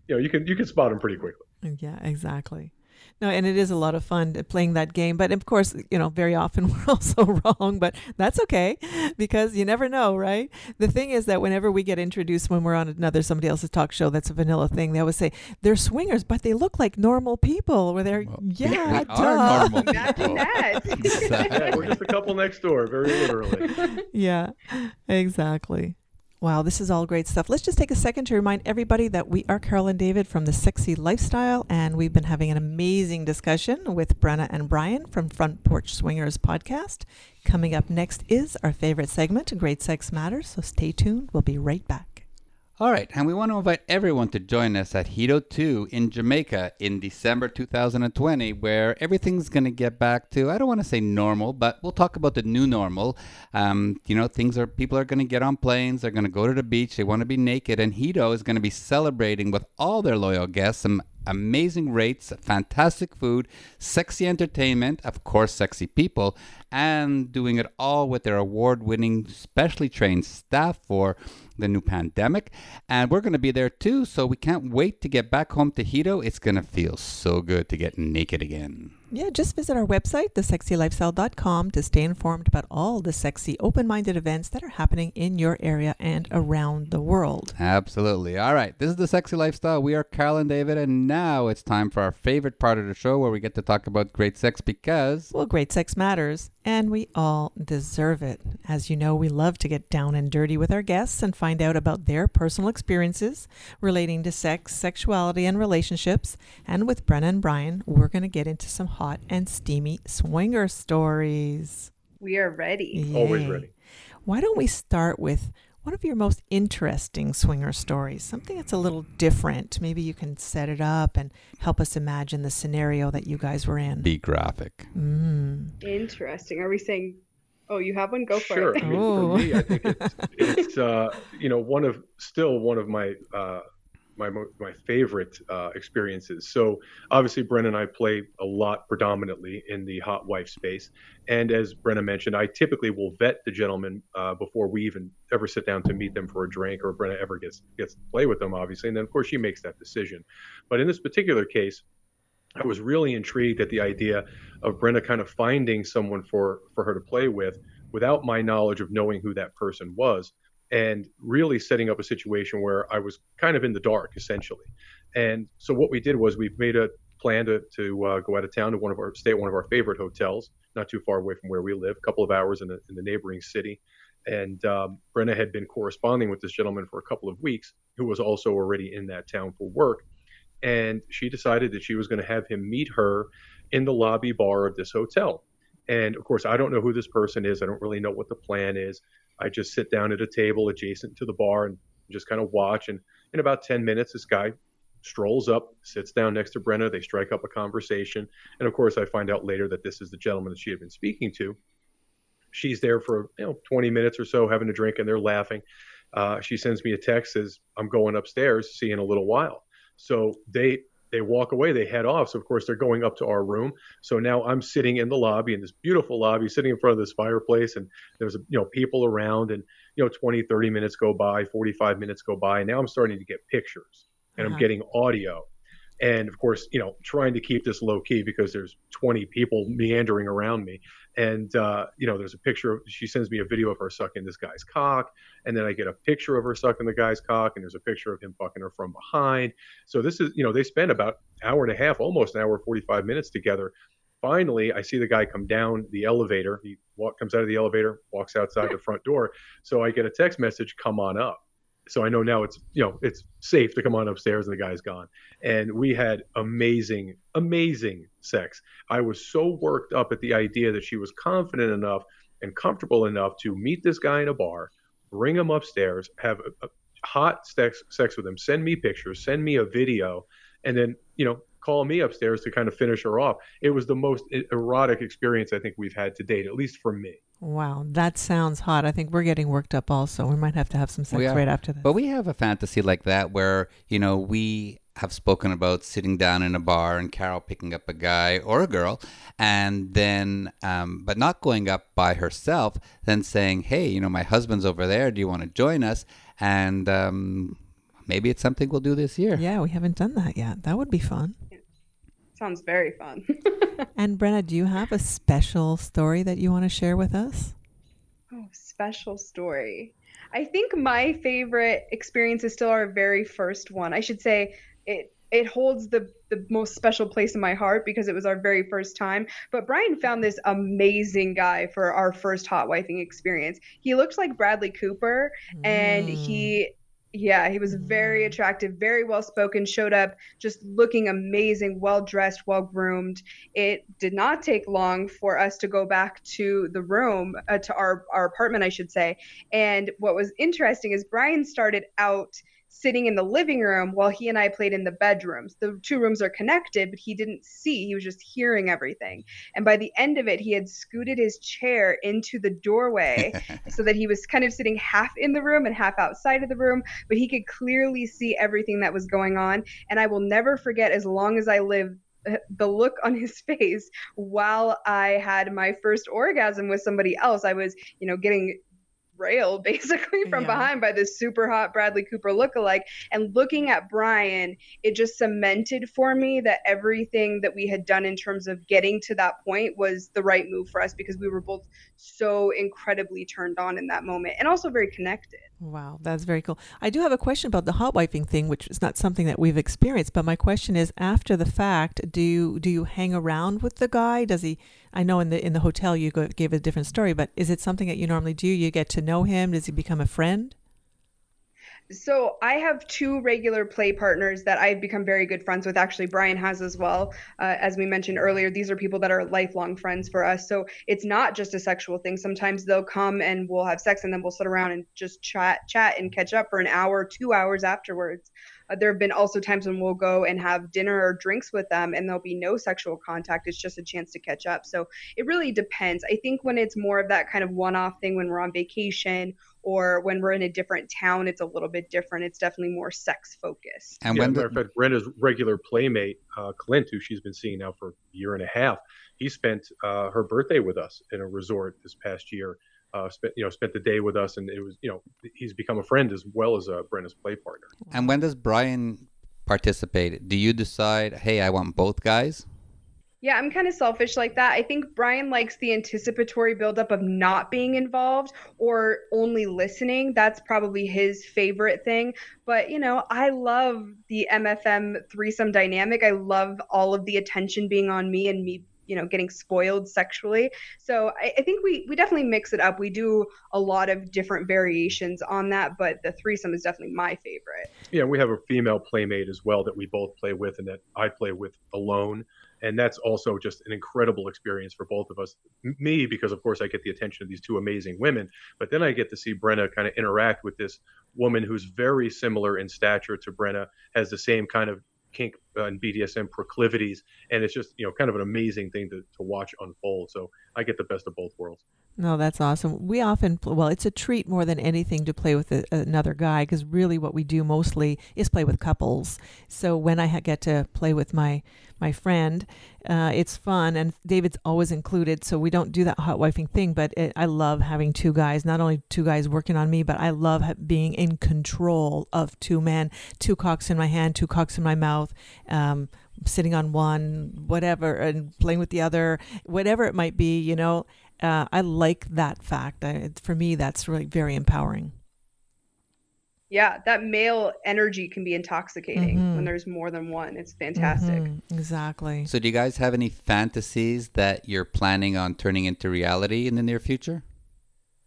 you know, you can you can spot them pretty quickly. Yeah, exactly. No, and it is a lot of fun uh, playing that game. But of course, you know, very often we're also wrong, but that's okay because you never know, right? The thing is that whenever we get introduced when we're on another somebody else's talk show that's a vanilla thing, they always say they're swingers, but they look like normal people. Where they're Well, yeah, we duh. are normal Imagine people. that. Yeah, we're just a couple next door, very literally. Yeah, exactly. Wow, this is all great stuff. Let's just take a second to remind everybody that we are Carol and David from the Sexy Lifestyle, and we've been having an amazing discussion with Brenna and Brian from Front Porch Swingers podcast. Coming up next is our favorite segment, Great Sex Matters, so stay tuned. We'll be right back. All right, and we want to invite everyone to join us at Hedo 2 in Jamaica in December 2020, where everything's going to get back to, I don't want to say normal, but we'll talk about the new normal. Um, you know, things are, people are going to get on planes, they're going to go to the beach, they want to be naked, and Hedo is going to be celebrating with all their loyal guests some amazing rates, fantastic food, sexy entertainment, of course, sexy people, and doing it all with their award winning, specially trained staff for the new pandemic. And we're going to be there too, so we can't wait to get back home to Hedo. It's going to feel so good to get naked again. Yeah, just visit our website, thesexylifestyle.com, to stay informed about all the sexy, open minded events that are happening in your area and around the world. Absolutely. All right. This is the Sexy Lifestyle. We are Carol and David, and now it's time for our favorite part of the show where we get to talk about great sex because Well, great sex matters, and we all deserve it. As you know, we love to get down and dirty with our guests and find out about their personal experiences relating to sex, sexuality, and relationships. And with Brenna and Brian, we're going to get into some hot and steamy swinger stories. We are ready. Always ready. Why don't we start with one of your most interesting swinger stories? Something that's a little different. Maybe you can set it up and help us imagine the scenario that you guys were in. be graphic. Mm. Interesting. Are we saying, oh, you have one? Go for Sure. it. I mean, for me, I think it's, it's uh, you know one of still one of my uh, my my favorite uh, experiences. So obviously, Brenna and I play a lot predominantly in the hot wife space, and as Brenna mentioned, I typically will vet the gentleman uh, before we even ever sit down to meet them for a drink, or Brenna ever gets gets to play with them, obviously, and then of course she makes that decision. But in this particular case. I was really intrigued at the idea of Brenna kind of finding someone for for her to play with without my knowledge of knowing who that person was and really setting up a situation where I was kind of in the dark essentially. And so what we did was we made a plan to, to uh, go out of town to one of our stay at one of our favorite hotels, not too far away from where we live, a couple of hours in the, in the neighboring city. And um, Brenna had been corresponding with this gentleman for a couple of weeks, who was also already in that town for work. And she decided that she was going to have him meet her in the lobby bar of this hotel. And of course, I don't know who this person is. I don't really know what the plan is. I just sit down at a table adjacent to the bar and just kind of watch. And in about 10 minutes, this guy strolls up, sits down next to Brenna. They strike up a conversation. And of course, I find out later that this is the gentleman that she had been speaking to. She's there for you know 20 minutes or so having a drink and they're laughing. uh, she sends me a text says I'm going upstairs, see you in a little while. So they they walk away, they head off. So of course they're going up to our room. So now I'm sitting in the lobby in this beautiful lobby, sitting in front of this fireplace, and there's you know people around, and you know 20, 30 minutes go by, 45 minutes go by, and now I'm starting to get pictures, and uh-huh. I'm getting audio, and of course you know trying to keep this low key because there's 20 people meandering around me, and uh, you know there's a picture of she sends me a video of her sucking this guy's cock. And then i get a picture of her sucking the guy's cock. And there's a picture of him fucking her from behind. So this is you know they spend about hour and a half almost an hour 45 minutes together. Finally i see the guy come down the elevator. He walk, comes out of the elevator walks outside the front door. So i get a text message come on up so I know now it's you know it's safe to come on upstairs and the guy's gone. And we had amazing, amazing sex. I was so worked up at the idea that she was confident enough and comfortable enough to meet this guy in a bar, bring him upstairs, have a, a hot sex sex with him, send me pictures, send me a video, and then you know call me upstairs to kind of finish her off. It was the most erotic experience I think we've had to date, at least for me. Wow, that sounds hot. I think we're getting worked up also. We might have to have some sex right after this. But we have a fantasy like that where, you know, we have spoken about sitting down in a bar and Carol picking up a guy or a girl and then, um, but not going up by herself, then saying, hey, you know, my husband's over there. Do you want to join us? And um, maybe it's something we'll do this year. Yeah, we haven't done that yet. That would be fun. Sounds very fun. and Brenna, do you have a special story that you want to share with us? Oh, special story. I think my favorite experience is still our very first one. I should say it it holds the the most special place in my heart because it was our very first time. But Brian found this amazing guy for our first hot wifing experience. He looked like Bradley Cooper and he mm. Yeah, he was very mm. attractive, very well spoken, showed up just looking amazing, well dressed, well groomed. It did not take long for us to go back to the room, uh, to our, our apartment, I should say. And what was interesting is Brian started out sitting in the living room while he and I played in the bedrooms. The two rooms are connected, but he didn't see. He was just hearing everything. And by the end of it, he had scooted his chair into the doorway so that he was kind of sitting half in the room and half outside of the room, but he could clearly see everything that was going on. And I will never forget as long as I live the look on his face while I had my first orgasm with somebody else. I was, you know, getting railed basically from yeah. behind by this super hot Bradley Cooper lookalike. And looking at Brian, it just cemented for me that everything that we had done in terms of getting to that point was the right move for us because we were both so incredibly turned on in that moment and also very connected. Wow, that's very cool. I do have a question about the hot wiping thing, which is not something that we've experienced. But my question is, after the fact, do you do you hang around with the guy? Does he? I know in the in the hotel you go, gave a different story, but is it something that you normally do? You get to know him. Does he become a friend? So I have two regular play partners that I've become very good friends with. Actually, Brian has as well. Uh, as we mentioned earlier, these are people that are lifelong friends for us. So it's not just a sexual thing. Sometimes they'll come and we'll have sex, and then we'll sit around and just chat, chat, and catch up for an hour, two hours afterwards. Uh, there have been also times when we'll go and have dinner or drinks with them, and there'll be no sexual contact. It's just a chance to catch up. So it really depends. I think when it's more of that kind of one-off thing, when we're on vacation or when we're in a different town, it's a little bit different. It's definitely more sex focused. And yeah, when matter of fact, Brenna's regular playmate, uh, Clint, who she's been seeing now for a year and a half, he spent uh, her birthday with us in a resort this past year. Uh, spent you know spent the day with us, and it was you know he's become a friend as well as a Brenna's play partner. And when does Brian participate? Do you decide, hey, I want both guys? Yeah, I'm kind of selfish like that. I think Brian likes the anticipatory buildup of not being involved or only listening. That's probably his favorite thing. But, you know, I love the MFM threesome dynamic. I love all of the attention being on me and me you know getting spoiled sexually so I, I, think we we definitely mix it up we do a lot of different variations on that but the threesome is definitely my favorite yeah we have a female playmate as well that we both play with and that i play with alone and that's also just an incredible experience for both of us. Me, because of course I get the attention of these two amazing women, but then I get to see Brenna kind of interact with this woman who's very similar in stature to Brenna, has the same kind of kink and BDSM proclivities, and it's just you know kind of an amazing thing to, to watch unfold. So I get the best of both worlds. No, that's awesome. We often, well, it's a treat more than anything to play with a, another guy because really what we do mostly is play with couples. So when I get to play with my my friend, uh, it's fun, and David's always included. So we don't do that hot wifing thing, but it, I love having two guys. Not only two guys working on me, but I love being in control of two men, two cocks in my hand, two cocks in my mouth. Um, sitting on one, whatever, and playing with the other, whatever it might be, you know uh, I like that fact. I, for me, that's really very empowering. Yeah, that male energy can be intoxicating mm-hmm. when there's more than one. It's fantastic. Mm-hmm. Exactly. So, do you guys have any fantasies that you're planning on turning into reality in the near future?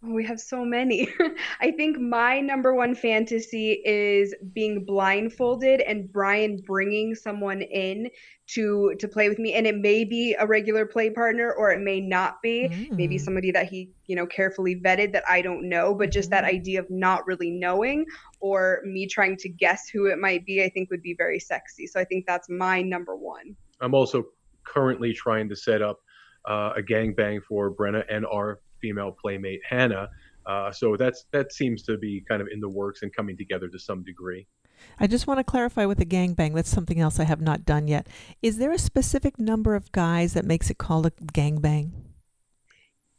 Oh, we have so many. I think my number one fantasy is being blindfolded and Brian bringing someone in to to play with me and it may be a regular play partner or it may not be mm. maybe somebody that he you know carefully vetted that I don't know but just that mm-hmm. idea of not really knowing or me trying to guess who it might be I think would be very sexy so I think that's my number one I'm also currently trying to set up uh, a gangbang for Brenna and our female playmate Hannah uh, so that's that seems to be kind of in the works and coming together to some degree I just want to clarify with the gangbang. That's something else I have not done yet. Is there a specific number of guys that makes it called a gangbang?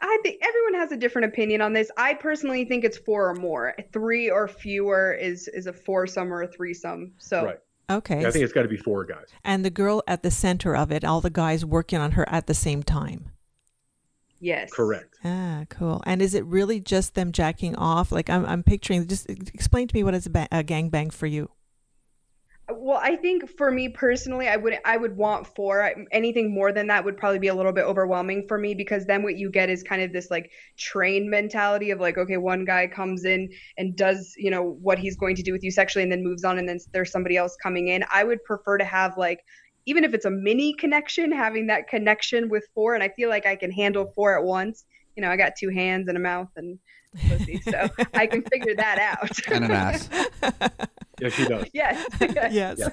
I think everyone has a different opinion on this. I personally think it's four or more. Three or fewer is is a foursome or a threesome. So right. Okay. Yeah, I think it's got to be four guys. And the girl at the center of it, all the guys working on her at the same time. Yes. Correct. Ah, cool. And is it really just them jacking off? Like I'm, I'm picturing. Just explain to me what is a, ba- a gangbang for you. Well, I think for me personally, I would I would want four. Anything more than that would probably be a little bit overwhelming for me because then what you get is kind of this like train mentality of like, okay, one guy comes in and does you know what he's going to do with you sexually, and then moves on, and then there's somebody else coming in. I would prefer to have like even if it's a mini connection, having that connection with four, and I feel like I can handle four at once. You know, I got two hands and a mouth and pussy, so I can figure that out. and an ass. yeah, she does. Yes. yes. yes.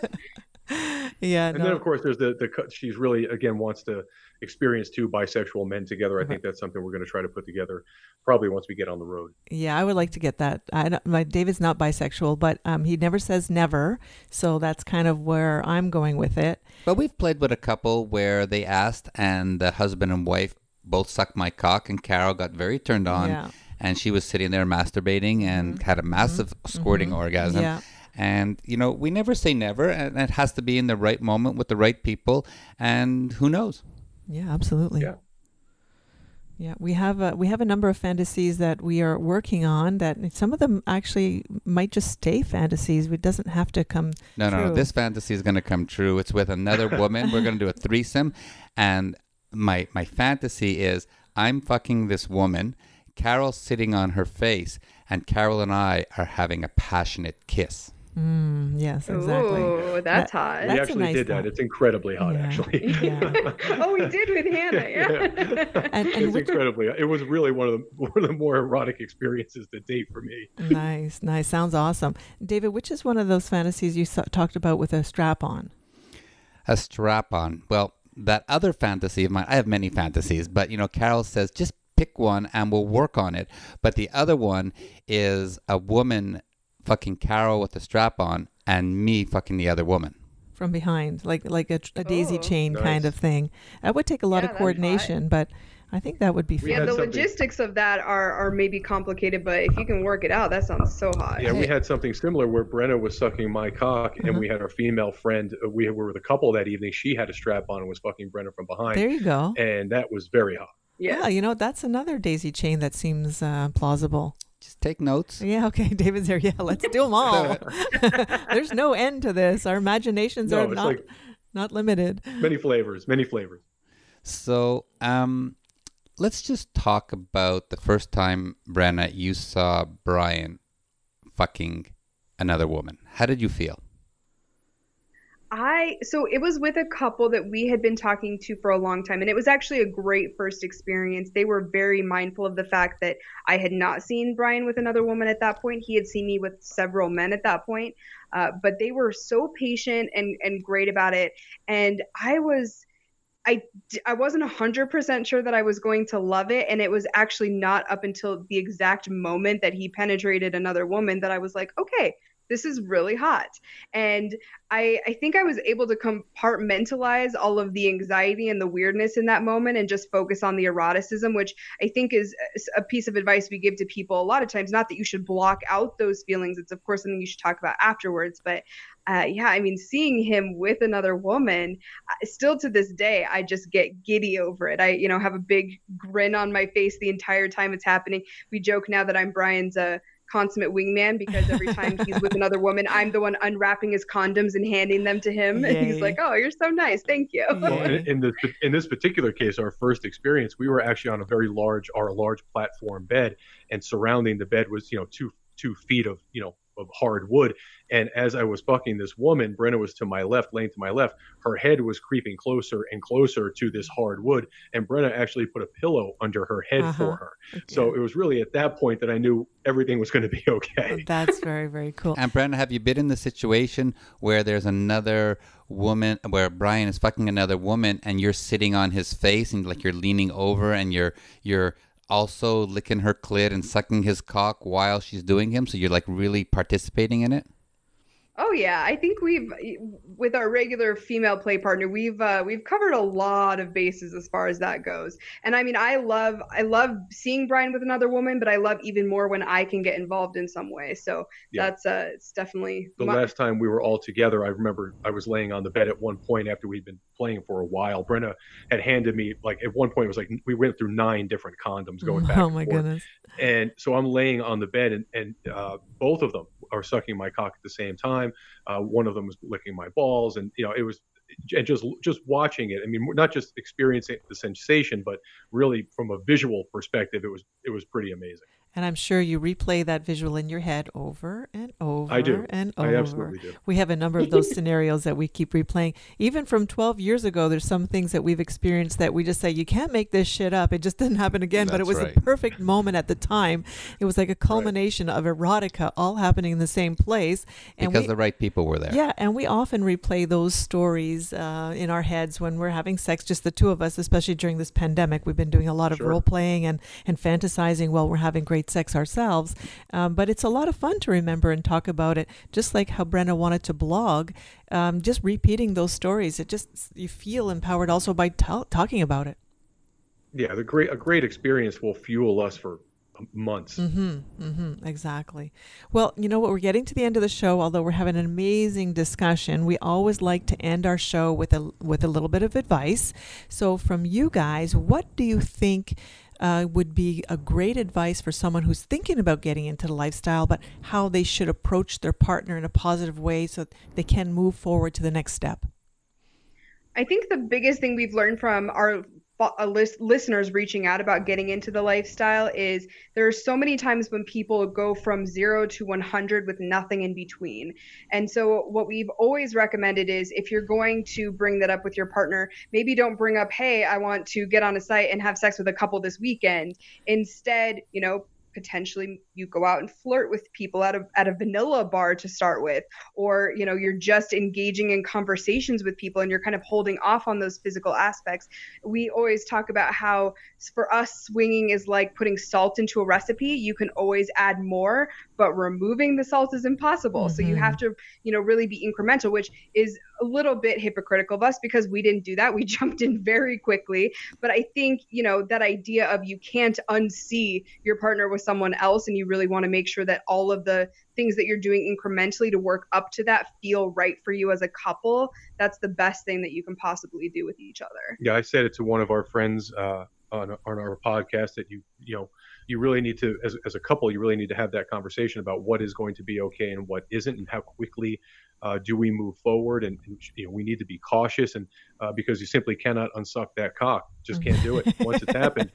yeah. And no. then of course there's the the she's really again wants to experience two bisexual men together. I think that's something we're going to try to put together probably once we get on the road. Yeah, I would like to get that. I don't, my David's not bisexual, but um, he never says never, so that's kind of where I'm going with it. But we've played with a couple where they asked, and the husband and wife both sucked my cock, and Carol got very turned on. Yeah. And she was sitting there masturbating and mm-hmm. had a massive mm-hmm. squirting mm-hmm. orgasm. Yeah. And, you know, we never say never, and it has to be in the right moment with the right people. And who knows? Yeah, absolutely. Yeah. Yeah, we have a we have a number of fantasies that we are working on. That some of them actually might just stay fantasies. It doesn't have to come. No, true. no, this fantasy is going to come true. It's with another woman. We're going to do a threesome, and my my fantasy is I'm fucking this woman. Carol's sitting on her face, and Carol and I are having a passionate kiss. Mm, yes, exactly. Oh, that's that, hot. We that's actually nice did that. It's incredibly hot, yeah. actually. Yeah. oh, we did with Hannah. Yeah. yeah. And, and it's incredibly. It was really one of the one of the more erotic experiences to date for me. nice, nice. Sounds awesome, David. Which is one of those fantasies you talked about with a strap on? A strap on. Well, that other fantasy of mine. I have many fantasies, but you know, Carol says just pick one and we'll work on it. But the other one is a woman fucking Carol with the strap on and me fucking the other woman from behind, like like a, a daisy oh, chain nice. kind of thing. That would take a lot yeah, of coordination, but I think that would be fun. Yeah, the logistics of that are, are maybe complicated, but if you can work it out, that sounds so hot. Yeah, we had something similar where Brenna was sucking my cock, and uh-huh. we had our female friend. Uh, we were with a couple that evening. She had a strap on and was fucking Brenna from behind. There you go. And that was very hot. Yeah, yeah you know that's another daisy chain that seems uh, plausible. Just take notes. Yeah, okay. David's here. Yeah, let's do them all. There's no end to this. Our imaginations no, are not like not limited. Many flavors, many flavors. So, um, let's just talk about the first time, Brenna, you saw Brian fucking another woman. How did you feel? I so it was with a couple that we had been talking to for a long time and it was actually a great first experience. They were very mindful of the fact that I had not seen Brian with another woman at that point. He had seen me with several men at that point. Uh, but they were so patient and and great about it and I was I, I wasn't 100% sure that I was going to love it. And it was actually not up until the exact moment that he penetrated another woman that I was like, okay, this is really hot. And I, I think I was able to compartmentalize all of the anxiety and the weirdness in that moment and just focus on the eroticism, which I think is a piece of advice we give to people a lot of times. Not that you should block out those feelings, it's of course something you should talk about afterwards. But uh, yeah, I mean, seeing him with another woman, uh, still to this day, I just get giddy over it. I, you know, have a big grin on my face the entire time it's happening. We joke now that I'm Brian's. Uh, consummate wingman because every time he's with another woman, I'm the one unwrapping his condoms and handing them to him, Yay. and he's like, "Oh, you're so nice, thank you." Well, in, in, this in this particular case, our first experience, we were actually on a very large, our large platform bed, and surrounding the bed was you know two two feet of you know of hard wood. And as I was fucking this woman, Brenna was to my left, laying to my left. Her head was creeping closer and closer to this hard wood. And Brenna actually put a pillow under her head uh-huh. for her. Okay. So it was really at that point that I knew everything was going to be okay. That's very, very cool. And Brenna, have you been in the situation where there's another woman, where Brian is fucking another woman and you're sitting on his face and like you're leaning over and you're, you're, also licking her clit and sucking his cock while she's doing him? So you're like really participating in it? Oh yeah, I think we've with our regular female play partner, we've uh, we've covered a lot of bases as far as that goes. And I mean, I love I love seeing Brian with another woman, but I love even more when I can get involved in some way. So yeah. that's uh, it's definitely the my- last time we were all together. I remember I was laying on the bed at one point after we'd been playing for a while. Brenna had handed me like at one point it was like we went through nine different condoms going back. Oh my forth. goodness! And so I'm laying on the bed, and and uh, both of them are sucking my cock at the same time. Uh, one of them was licking my balls, and you know it was and just just watching it. I mean, not just experiencing the sensation, but really from a visual perspective, it was it was pretty amazing. And I'm sure you replay that visual in your head over and over I do. and over. I absolutely do. We have a number of those scenarios that we keep replaying. Even from 12 years ago, there's some things that we've experienced that we just say, you can't make this shit up. It just didn't happen again. That's but it was right. the perfect moment at the time. It was like a culmination right. of erotica all happening in the same place. And because we, the right people were there. Yeah. And we often replay those stories uh, in our heads when we're having sex, just the two of us, especially during this pandemic. We've been doing a lot of sure. role playing and, and fantasizing while we're having great sex ourselves. Um, but it's a lot of fun to remember and talk about it, just like how Brenna wanted to blog. Um, just repeating those stories, it just you feel empowered also by t- talking about it. Yeah, the great a great experience will fuel us for months. Mm-hmm, mm-hmm, exactly. Well, you know what? We're getting to the end of the show. Although we're having an amazing discussion, we always like to end our show with a with a little bit of advice. So, from you guys, what do you think uh, would be a great advice for someone who's thinking about getting into the lifestyle, but how they should approach their partner in a positive way so they can move forward to the next step? I think the biggest thing we've learned from our Uh, listeners reaching out about getting into the lifestyle is there are so many times when people go from zero to 100 with nothing in between. And so, what we've always recommended is if you're going to bring that up with your partner, maybe don't bring up, hey, I want to get on a site and have sex with a couple this weekend. Instead, you know, potentially you go out and flirt with people at a at a vanilla bar to start with or you know you're just engaging in conversations with people and you're kind of holding off on those physical aspects. We always talk about how for us swinging is like putting salt into a recipe. You can always add more but removing the salt is impossible mm-hmm. so you have mm-hmm. to you know really be incremental which is a little bit hypocritical of us because we didn't do that we jumped in very quickly but i think you know that idea of you can't unsee your partner with someone else and you really want to make sure that all of the things that you're doing incrementally to work up to that feel right for you as a couple that's the best thing that you can possibly do with each other yeah i said it to one of our friends uh, on, on our podcast that you you know you really need to as, as a couple you really need to have that conversation about what is going to be okay and what isn't and how quickly uh, do we move forward and, and, you know we need to be cautious and uh, because you simply cannot unsuck that cock just can't do it once it's happened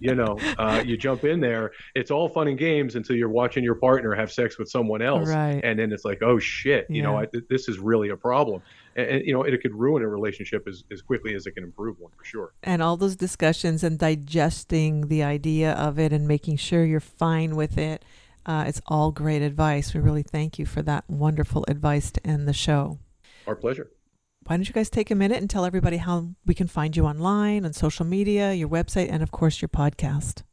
you know, uh, you jump in there. It's all fun and games until you're watching your partner have sex with someone else, Right. and then it's like, oh shit, you know, I, th- this is really a problem, and, and you know, it could ruin a relationship as, as quickly as it can improve one for sure. and all those discussions and digesting the idea of it and making sure you're fine with it. Uh, it's all great advice. We really thank you for that wonderful advice to end the show. Our pleasure. Why don't you guys take a minute and tell everybody how we can find you online, on social media, your website, and of course your podcast?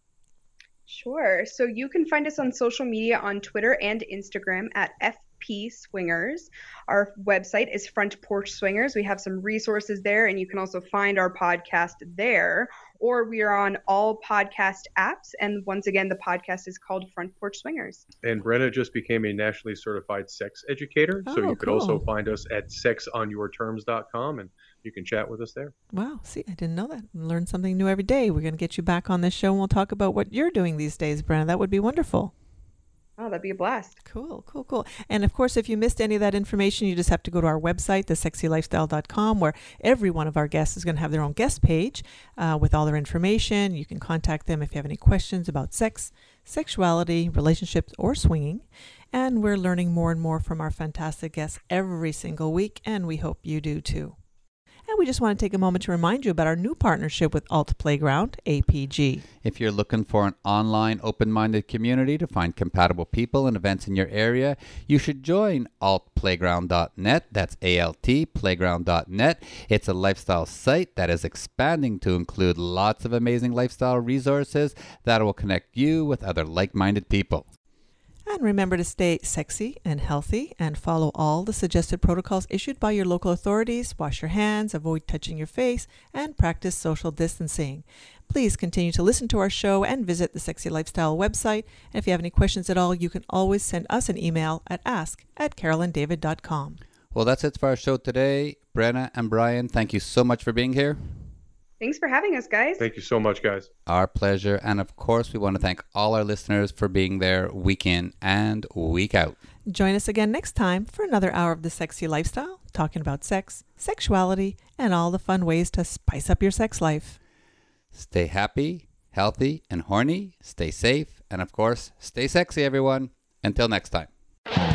Sure. So you can find us on social media on Twitter and Instagram at FP Swingers. Our website is Front Porch Swingers. We have some resources there, and you can also find our podcast there. Or we are on all podcast apps. And once again, the podcast is called Front Porch Swingers. And Brenna just became a nationally certified sex educator, so Oh, you could also find us at sexonyourterms.com, and you can chat with us there. Wow, see, I didn't know that. Learn something new every day. We're going to get you back on this show and we'll talk about what you're doing these days, Brenna. That would be wonderful. Oh, that'd be a blast. Cool, cool, cool. And of course, if you missed any of that information, you just have to go to our website, thesexylifestyle.com, where every one of our guests is going to have their own guest page uh, with all their information. You can contact them if you have any questions about sex, sexuality, relationships, or swinging. And we're learning more and more from our fantastic guests every single week, and we hope you do too. And we just want to take a moment to remind you about our new partnership with Alt Playground, APG. If you're looking for an online open minded community to find compatible people and events in your area, you should join altplayground.net. That's A L T playground.net. It's a lifestyle site that is expanding to include lots of amazing lifestyle resources that will connect you with other like minded people. And remember to stay sexy and healthy and follow all the suggested protocols issued by your local authorities. Wash your hands, avoid touching your face, and practice social distancing. Please continue to listen to our show and visit the Sexy Lifestyle website. And if you have any questions at all, you can always send us an email at ask at carolindavid.com. Well, that's it for our show today. Brenna and Brian, thank you so much for being here. Thanks for having us, guys. Thank you so much, guys. Our pleasure. And of course, we want to thank all our listeners for being there week in and week out. Join us again next time for another hour of the Sexy Lifestyle, talking about sex, sexuality, and all the fun ways to spice up your sex life. Stay happy, healthy, and horny. Stay safe. And of course, stay sexy, everyone. Until next time.